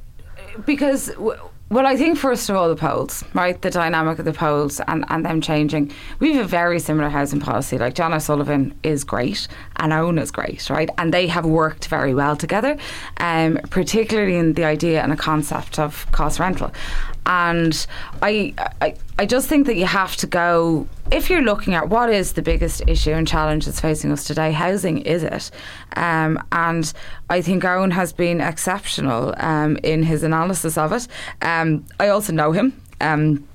because w- well I think first of all the polls right? The dynamic of the polls and, and them changing. We have a very similar housing policy. Like Jan O'Sullivan is great and Eoin is great right? And they have worked very well together um, particularly in the idea and a concept of cost rental and I, I I just think that you have to go if you're looking at what is the biggest issue and challenge that's facing us today, housing is it, um, and I think Eoin has been exceptional um, in his analysis of it. Um, I also know him. Um,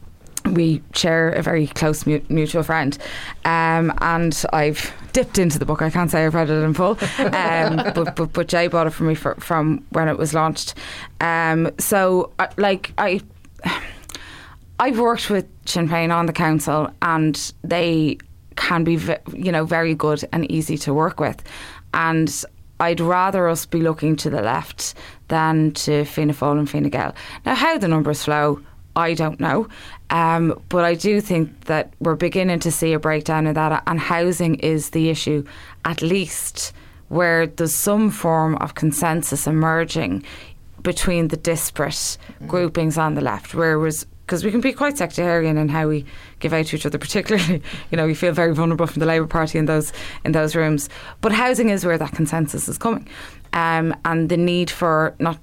we share a very close mu- mutual friend, um, and I've dipped into the book. I can't say I've read it in full, um, but, but but Jay bought it for me for, from when it was launched. Um, so, I like I. I've worked with Sinn Féin on the council, and they can be, you know, very good and easy to work with. And I'd rather us be looking to the left than to Fianna Fáil and Fine Gael. Now, how the numbers flow, I don't know. Um, but I do think that we're beginning to see a breakdown of that, and housing is the issue, at least where there's some form of consensus emerging between the disparate groupings on the left, whereas because we can be quite sectarian in how we give out to each other, particularly, you know, we feel very vulnerable from the Labour Party in those in those rooms. But housing is where that consensus is coming, um, and the need for not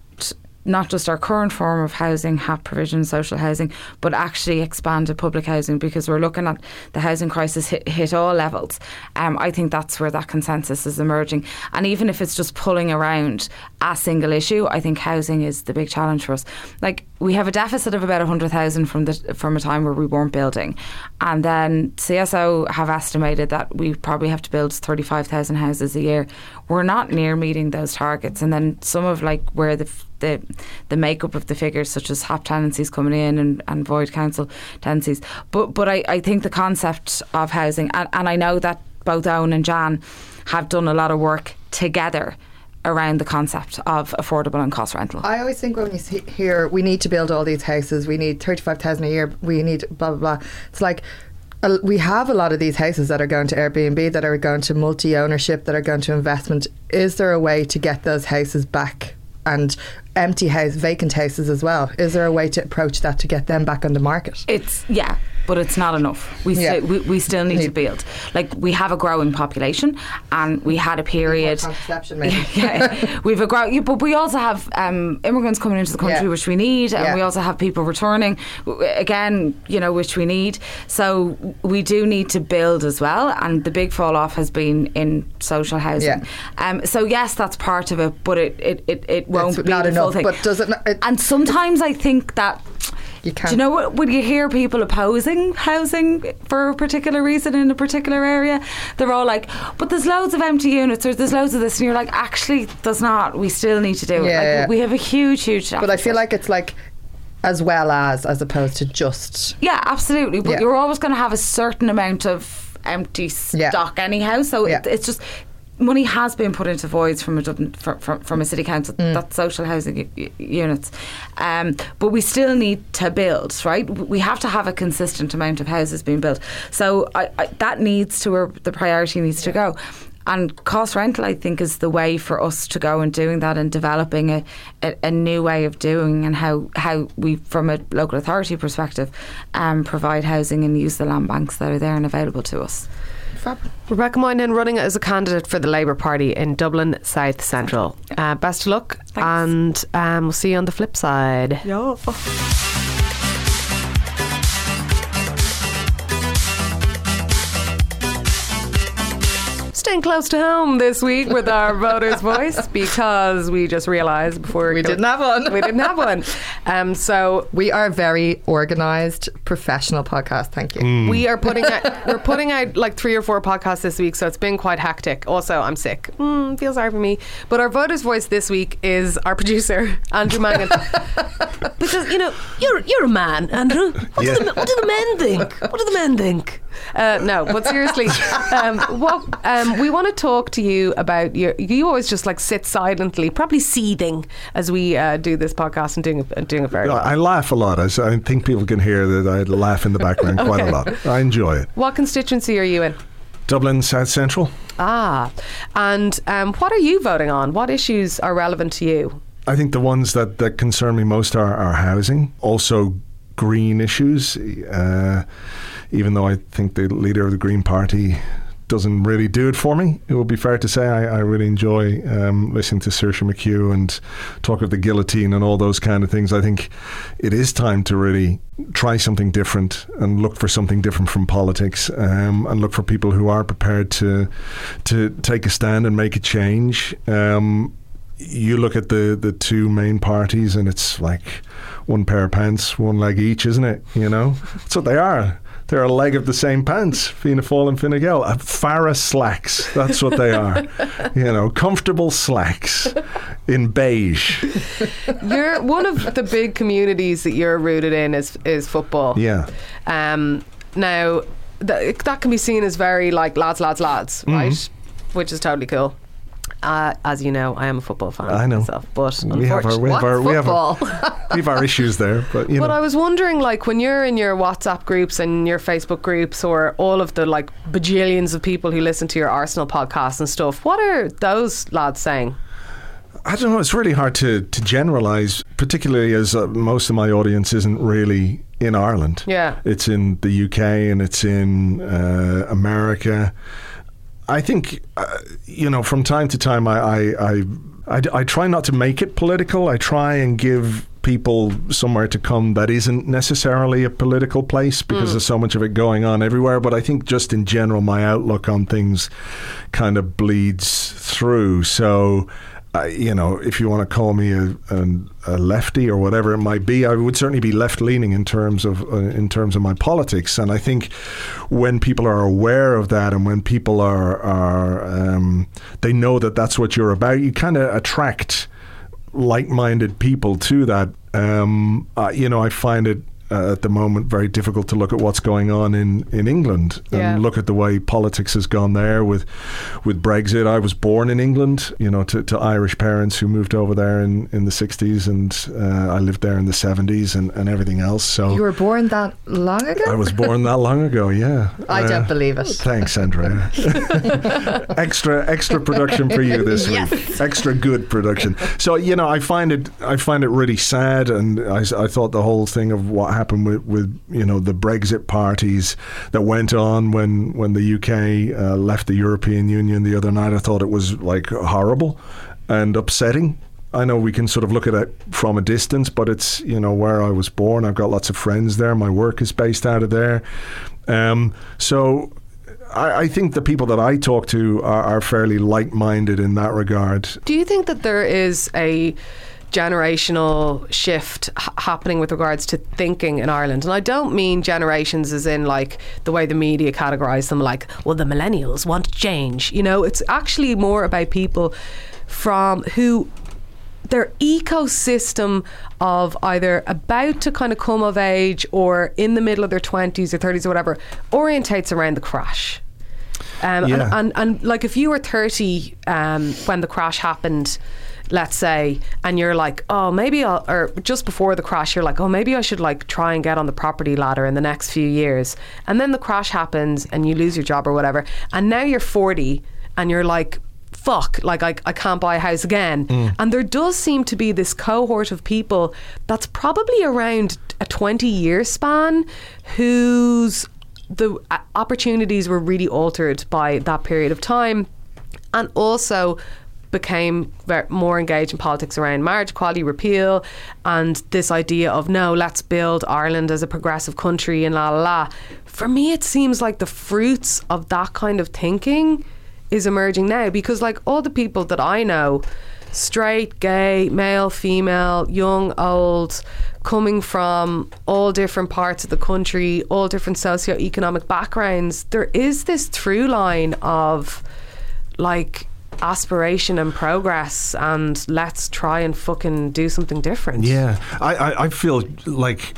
not just our current form of housing, HAP provision, social housing, but actually expanded public housing because we're looking at the housing crisis hit, hit all levels. Um, I think that's where that consensus is emerging. And even if it's just pulling around a single issue, I think housing is the big challenge for us. Like we have a deficit of about 100,000 from the from a time where we weren't building. And then CSO have estimated that we probably have to build 35,000 houses a year. We're not near meeting those targets. And then some of like where the the the makeup of the figures, such as HAP tenancies coming in and, and void council tenancies. But but I, I think the concept of housing, and, and I know that both Eoin and Jan have done a lot of work together around the concept of affordable and cost rental. I always think when you see, hear we need to build all these houses, we need thirty five thousand a year, we need blah blah blah. It's like we have a lot of these houses that are going to Airbnb, that are going to multi ownership, that are going to investment. Is there a way to get those houses back? And empty house, vacant houses as well. Is there a way to approach that to get them back on the market? It's yeah. But it's not enough. We Yeah. still we, we still need to build. Like we have a growing population, and we had a period. contraception, maybe. yeah, we've a grow, but we also have um, immigrants coming into the country, Yeah. which we need, and Yeah. we also have people returning, again, you know, which we need. So we do need to build as well, and the big fall off has been in social housing. Yeah. Um, so yes, that's part of it, but it it, it, it won't It's be not enough, thing. but does it not- it- and sometimes I think that. You Do can't. you know what? When you hear people opposing housing for a particular reason in a particular area, they're all like, "But there's loads of empty units, or there's loads of this," and you're like, "Actually, there's not. We still need to do it. Yeah, like, yeah. We have a huge, huge." But I feel like it's like as well as as opposed to just Yeah, absolutely. But Yeah. you're always going to have a certain amount of empty Yeah. stock anyhow. So Yeah. it, it's just money has been put into voids from a Dublin, from, from, a city council. Mm. That's social housing u- units, um, but we still need to build. Right, we have to have a consistent amount of houses being built. So I, I, that needs to where the priority needs to go. And cost rental, I think, is the way for us to go and doing that and developing a, a, a new way of doing and how, how we, from a local authority perspective, um, provide housing and use the land banks that are there and available to us. Rebecca Moynihan running as a candidate for the Labour Party in Dublin South Central. Uh, best of luck, and um, we'll see you on the flip side. Yeah. Staying close to home this week with our voters' voice because we just realised before we go- didn't have one. we didn't have one. Um, so We are a very organised, professional podcast. Thank you. we are putting out we're putting out like three or four podcasts this week, so it's been quite hectic. Also, I'm sick. Mm, feels sorry for me. But our voters' voice this week is our producer Andrew Mangan. because you know you're you're a man, Andrew. What, Yeah. do, the, what do the men think? What do the men think? Uh, no, but seriously, um, what um, we want to talk to you about. Your, you always just like sit silently, probably seething as we uh, do this podcast and doing and doing it very well. I laugh a lot. I think people can hear that I laugh in the background quite a lot. I enjoy it. What constituency are you in? Dublin South Central. Ah, and um, what are you voting on? What issues are relevant to you? I think the ones that, that concern me most are, are housing, also green issues. Uh, even though I think the leader of the Green Party doesn't really do it for me, it would be fair to say I, I really enjoy um, listening to Saoirse McHugh and talk of the guillotine and all those kind of things. I think it is time to really try something different and look for something different from politics um, and look for people who are prepared to to take a stand and make a change. Um, you look at the the two main parties and it's like one pair of pants, one leg each, isn't it? You know, that's what they are. They're a leg of the same pants, Fianna Fáil and Fine Gael. Uh, Farah slacks, that's what they are. you know, comfortable slacks in beige. You're one of the big communities that you're rooted in is is football. Yeah. Um, now th- that can be seen as very like lads, lads, lads, Mm-hmm. right? Which is totally cool. Uh, as you know, I am a football fan I know. myself, but We have our, we have our, we have our, we have our issues there, but you But. I was wondering, like, when you're in your WhatsApp groups and your Facebook groups, or all of the like bajillions of people who listen to your Arsenal podcast and stuff, what are those lads saying? I don't know. It's really hard to, to generalize, particularly as uh, most of my audience isn't really in Ireland. Yeah. It's in the UK and it's in uh, America. I think, uh, you know, from time to time, I, I, I, I, I try not to make it political. I try and give people somewhere to come that isn't necessarily a political place because there's so much of it going on everywhere. But I think just in general, my outlook on things kind of bleeds through. So, you know, if you want to call me a, an a lefty or whatever it might be, I would certainly be left leaning in terms of uh, in terms of my politics. And I think when people are aware of that, and when people are are um, they know that that's what you're about, you kind of attract like-minded people to that. Um, uh, you know, I find it. Uh, at the moment, very difficult to look at what's going on in, in England Yeah. and look at the way politics has gone there with with Brexit. I was born in England, you know, to, to Irish parents who moved over there in, in the 60s, and uh, I lived there in the 70s and, and everything else. So you were born that long ago? I was born that long ago, yeah. I Uh, don't believe it. Thanks, Andrea. extra extra production for you this week. Extra good production. So you know, I find it I find it really sad, and I thought the whole thing of what happened with, with you know the Brexit parties that went on when when the UK uh, left the European Union the other night. I thought it was like horrible and upsetting. I know we can sort of look at it from a distance, but it's you know where I was born. I've got lots of friends there. My work is based out of there, um, so I, think the people that I talk to are, are fairly like-minded in that regard. Do you think that there is a generational shift h- happening with regards to thinking in Ireland. And I don't mean generations as in like the way the media categorize them, like, well, the millennials want change. You know, it's actually more about people from who their ecosystem of either about to kind of come of age or in the middle of their 20s or 30s or whatever orientates around the crash. Um, Yeah. and, and, and like if you were 30 um, when the crash happened, let's say, and you're like, oh, maybe I'll, or just before the crash, you're like, oh, maybe I should like try and get on the property ladder in the next few years. And then the crash happens and you lose your job or whatever. And now you're 40 and you're like, fuck, like I, I can't buy a house again. And there does seem to be this cohort of people that's probably around a 20 year span whose the uh, opportunities were really altered by that period of time and also became ver- more engaged in politics around marriage equality repeal and this idea of no let's build Ireland as a progressive country and la la la. For me it seems like the fruits of that kind of thinking is emerging now because like all the people that I know straight gay male female young old coming from all different parts of the country all different socio-economic backgrounds there is this through line of like aspiration and progress and let's try and fucking do something different. Yeah, I, I, I feel like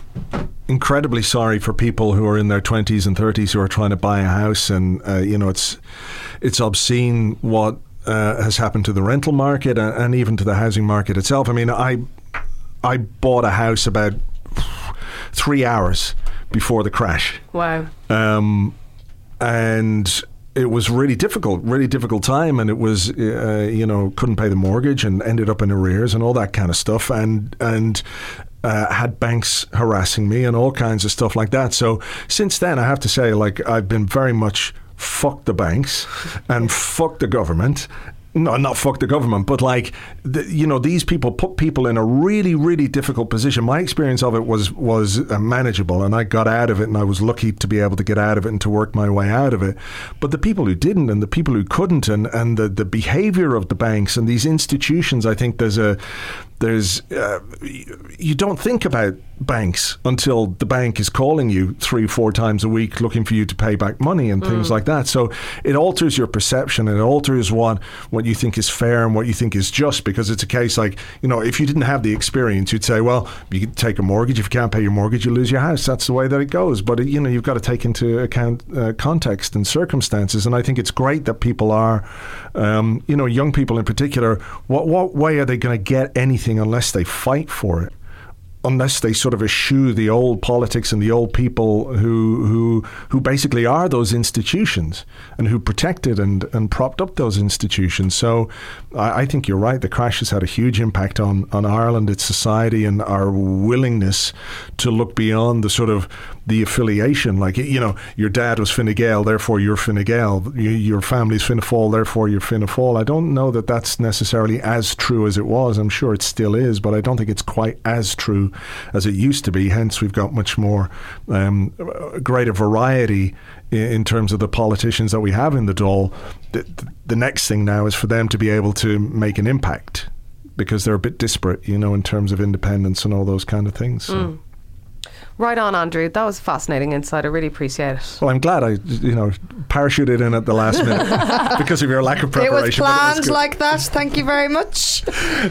incredibly sorry for people who are in their 20s and 30s who are trying to buy a house and uh, you know it's it's obscene what uh, has happened to the rental market and, and even to the housing market itself. I mean, I I bought a house about three hours before the crash. Wow. um, and it was really difficult, really difficult time, and it was uh, you know couldn't pay the mortgage and ended up in arrears and all that kind of stuff, and and. Uh, had banks harassing me and all kinds of stuff like that. So since then, I have to say, like I've been very much fuck the banks and fuck the government. No, not fuck the government, but like the, you know, these people put people in a really, really difficult position. My experience of it was was uh, manageable, and I got out of it, and I was lucky to be able to get out of it and to work my way out of it. But the people who didn't, and the people who couldn't, and and the the behaviour of the banks and these institutions, I think there's a there's uh, you don't think about banks until the bank is calling you three four times a week looking for you to pay back money and things like that. So it alters your perception. And it alters what what you think is fair and what you think is just because it's a case like you know if you didn't have the experience you'd say well you could take a mortgage. If you can't pay your mortgage you lose your house. That's the way that it goes. But you know you've got to take into account uh, context and circumstances. And I think it's great that people are um, you know young people in particular what what way are they going to get anything unless they fight for it unless they sort of eschew the old politics and the old people who who who basically are those institutions and who protected and, and propped up those institutions. So I, I think you're right. The crash has had a huge impact on, on Ireland, its society, and our willingness to look beyond the sort of the affiliation. Like you know, your dad was Fine Gael, therefore you're Fine Gael. You, your family's Fianna therefore you're Fianna. I don't know that that's necessarily as true as it was. I'm sure it still is, but I don't think it's quite as true as it used to be. Hence, we've got much more um, greater variety in, terms of the politicians that we have in the Dáil. The, the next thing now is for them to be able to make an impact because they're a bit disparate, you know, in terms of independence and all those kind of things. So. Right on, Andrew. That was a fascinating insight. I really appreciate it. Well, I'm glad I, you know, parachuted in at the last minute because of your lack of It preparation. was but planned good. like that. Thank you very much.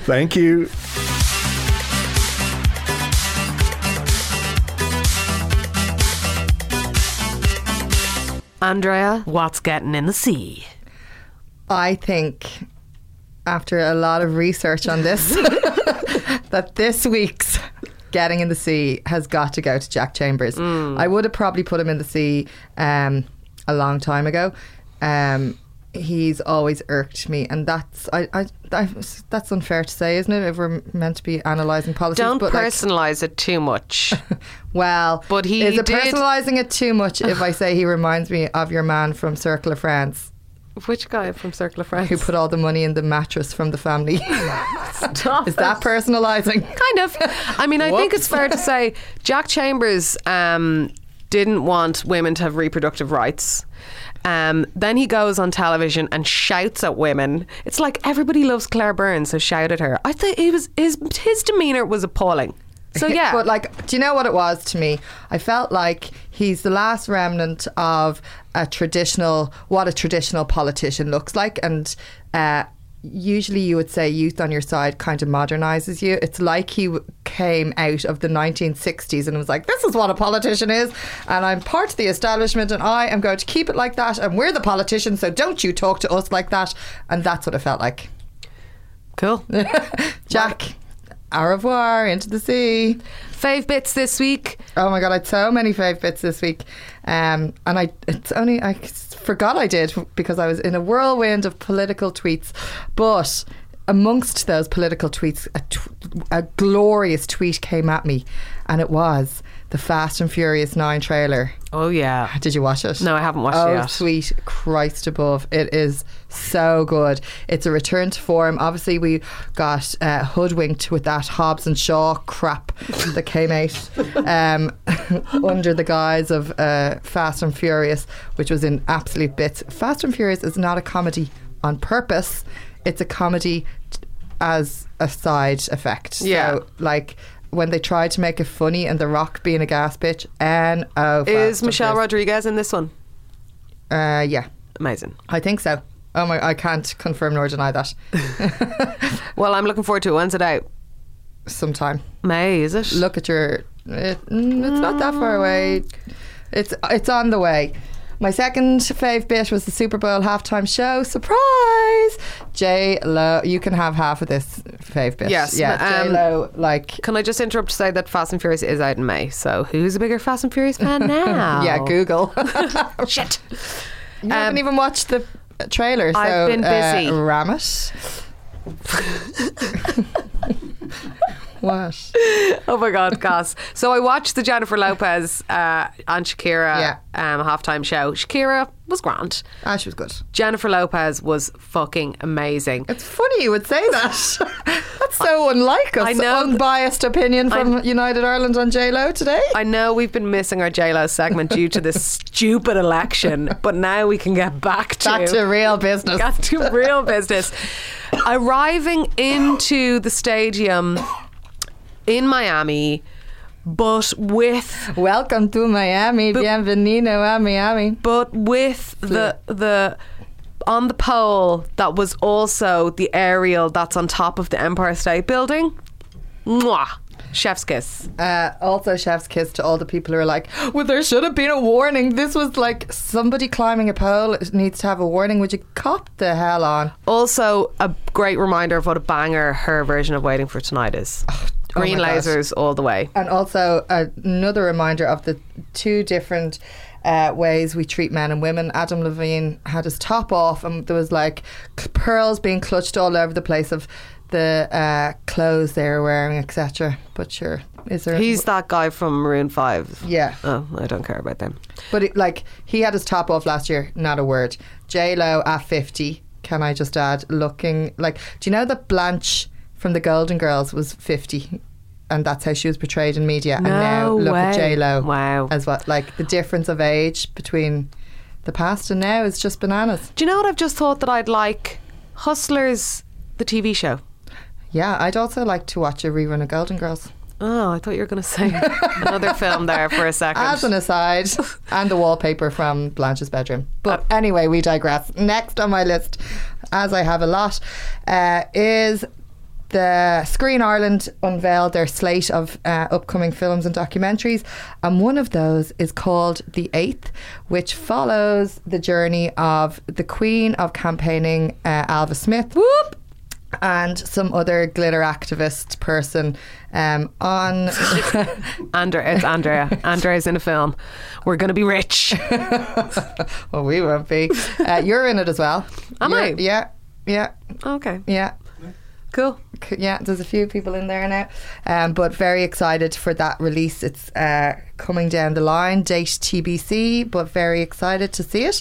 Thank you. Andrea, what's getting in the sea? I think after a lot of research on this, that this week's Getting in the Sea has got to go to Jack Chambers. I would have probably put him in the sea um, a long time ago. Um, he's always irked me, and that's I, I, I that's unfair to say, isn't it? If we're meant to be analysing politics, Don't but like, personalise it too much. well, But he is it personalising it too much if I say he reminds me of your man from Circle of Friends Which guy from Circle of Friends? who put all the money in the mattress from the family? Stop is that personalising? kind of. I mean, I think it's fair to say Jack Chambers um, didn't want women to have reproductive rights. Um, then he goes on television and shouts at women. It's like everybody loves Claire Burns, so shout at her. I thought it was his his demeanor was appalling. So yeah, But like, do you know what it was to me? I felt like he's the last remnant of a traditional, what a traditional politician looks like, and. Uh, Usually, you would say youth on your side kind of modernizes you. It's like he w- came out of the 1960s and was like, This is what a politician is, and I'm part of the establishment, and I am going to keep it like that, and we're the politicians, so don't you talk to us like that. And that's what it felt like. cool. Jack, au revoir, into the sea. Fave bits this week. Oh my god, I had so many fave bits this week, um, and I it's only I forgot I did because I was in a whirlwind of political tweets. But amongst those political tweets, a, tw- a glorious tweet came at me, and it was the Fast and Furious Nine trailer. Oh yeah. Did you watch it? No, I haven't watched it oh, yet. sweet Christ above. It is so good. It's a return to form. Obviously, we got uh, hoodwinked with that Hobbs and Shaw crap that came out um, under the guise of uh, Fast and Furious, which was in absolute bits. Fast and Furious is not a comedy on purpose, it's a comedy as a side effect. Yeah. So, like, when they tried to make it funny and The Rock being a gas bitch, and oh, Is Michelle. Rodriguez in this one? Uh, yeah, Amazing. I think so. Oh my, I can't confirm nor deny that. Well, I'm looking forward to it. When's it out? Sometime. May, is it? Look at your. It, mm, it's not that far away. It's it's on the way. My second fave bit was the Super Bowl halftime show. Surprise! J Lo, you can have half of this fave bit. Yes, yeah. um, J Lo, like Can I just interrupt to say that Fast and Furious is out in May? So who's a bigger Fast and Furious fan now? yeah, Google. Shit. you haven't even watched the trailer. So, Um, I've been busy. Uh, ram it. What? Oh my God, Gus. So I watched the Jennifer Lopez uh, and Shakira um, halftime show. Shakira was grand. Ah, she was good. Jennifer Lopez was fucking amazing. It's funny you would say that. That's so unlike us. I know. Unbiased opinion from United Ireland on J Lo today. I know we've been missing our JLo segment due to this stupid election, but now we can get back to Back to real business. got to real business. Arriving into the stadium in Miami, but with Welcome to Miami. Bienvenido a Miami. but with the the on the pole that was also the aerial that's on top of the Empire State Building. Mwah. Chef's kiss. Uh, also, chef's kiss to all the people who are like, well, there should have been a warning. This was like somebody climbing a pole it needs to have a warning. Would you cop the hell on? Also, a great reminder of what a banger her version of Waiting for Tonight is. Green oh my God. lasers all the way. And also, uh, another reminder of the two different uh, ways we treat men and women. Adam Levine had his top off, and there was like pearls being clutched all over the place of the uh, clothes they were wearing, etc. But sure, is there? He's that guy from Maroon 5. yeah, Oh, I don't care about them. but it, like he had his top off last year. Not a word. J Lo at fifty. Can I just add, looking like? Do you know that Blanche from the Golden Girls was fifty? And that's how she was portrayed in media. and now No look at way. J Lo. Wow. As what? Like the difference of age between the past and now is just bananas. Do you know what I've just thought that I'd like? Hustlers, the TV show. Yeah, I'd also like to watch a rerun of Golden Girls. Oh, I thought you were going to say another film there for a second. As an aside, and the wallpaper from Blanche's bedroom. But anyway, we digress. Next on my list, as I have a lot, uh, is the Screen Ireland unveiled their slate of uh, upcoming films and documentaries, and one of those is called The Eighth, which follows the journey of the Queen of campaigning uh, Ailbhe Smyth. Whoop! and some other glitter activist person um, on. Andrea, it's Andrea. Andrea's in a film. We're going to be rich. well, we won't be. Uh, you're in it as well. Am You're- I? Yeah, yeah, Okay, yeah. Cool. Yeah, there's a few people in there now, um, but very excited for that release. It's uh, coming down the line, date TBC, but very excited to see it.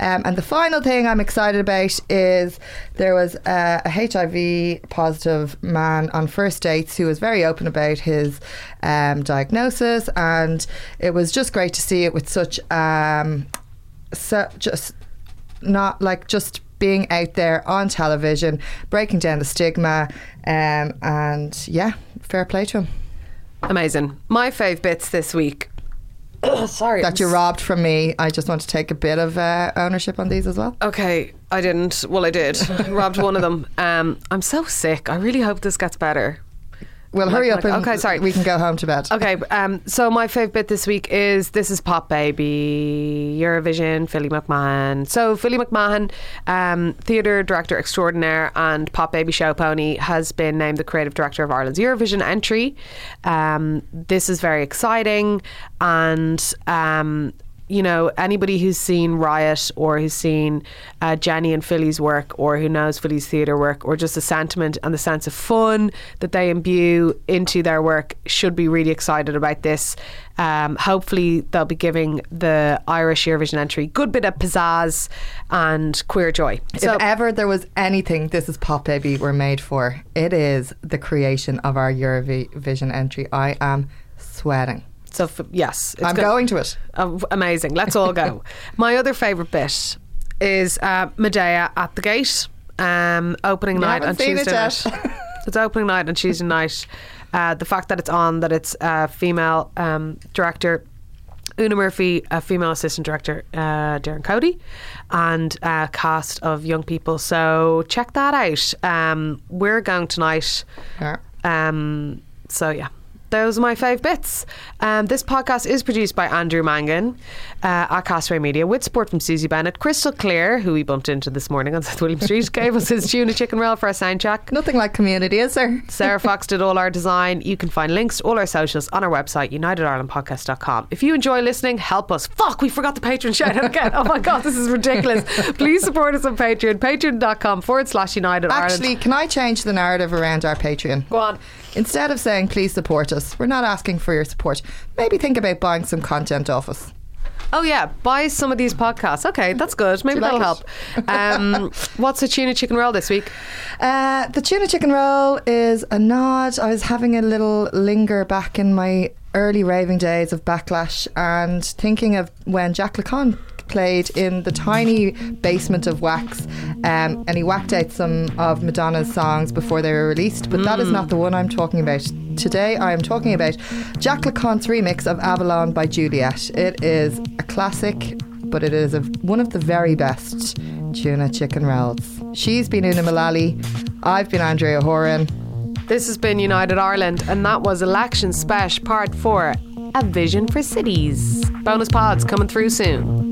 Um, and the final thing I'm excited about is there was uh, a HIV positive man on first dates who was very open about his um, diagnosis, and it was just great to see it with such um, so just not like just being out there on television, breaking down the stigma, um, and yeah, fair play to him. Amazing. My fave bits this week. Sorry. That you robbed from me. I just want to take a bit of uh, ownership on these as well. Okay, I didn't. Well, I did. Robbed one of them. Um, I'm so sick. I really hope this gets better. Well, hurry up okay, sorry. we can go home to bed. Okay, um, so my fave bit this week is This is Pop Baby, Eurovision, Philly McMahon. So, Philly McMahon, um, theatre director extraordinaire and Pop Baby show pony, has been named the creative director of Ireland's Eurovision entry. Um, this is very exciting, and um, you know, anybody who's seen Riot or who's seen uh, Jenny and Philly's work or who knows Philly's theatre work or just the sentiment and the sense of fun that they imbue into their work should be really excited about this. Um, hopefully, they'll be giving the Irish Eurovision entry good bit of pizzazz and queer joy. So, if ever there was anything THISISPOPBABY were made for, it is the creation of our Eurovision entry. I am sweating. So f- yes, it's I'm good. going to it. Oh, amazing. Let's all go. My other favourite bit is uh, Medea at the gate. Um, opening night on it Tuesday yet. night. it's opening night on Tuesday night. Uh, the fact that it's on, that it's a female um, director. Una Murphy, a female assistant director, uh, Darren Cody, and a cast of young people. So check that out. Um, we're going tonight. Yeah. Um, so yeah, those are my five bits. Um, this podcast is produced by Andrew Mangan uh, at Castaway Media with support from Susie Bennett. Crystal Clear, who we bumped into this morning on South William Street, gave us his tuna chicken roll for a sound check. Nothing like community, is there? Sarah Fox did all our design. You can find links to all our socials on our website, unitedirelandpodcast.com. If you enjoy listening, help us. Fuck, we forgot the Patreon shout out again. Oh my God, this is ridiculous. Please support us on Patreon, patreon.com forward slash United Actually, Ireland. can I change the narrative around our Patreon? Go on. Instead of saying please support us, we're not asking for your support. Maybe think about buying some content off us. Oh yeah, buy some of these podcasts. Okay, that's good. Maybe that'll like help. Um, what's a tuna chicken roll this week? Uh, the tuna chicken roll is a nod. I was having a little linger back in my early raving days of backlash and thinking of when Jacques Lu Cont played in the tiny basement of Wax um, and he whacked out some of Madonna's songs before they were released but that is not the one I'm talking about. Today I am talking about Jacques Lu Cont's remix of Avalon by Juliet. It is a classic but it is a, one of the very best tuna chicken rolls. She's been Una Mullally I've been Andrea Horan. This has been United Ireland, and that was Election Special Part 4 A Vision for Cities. Bonus pods coming through soon.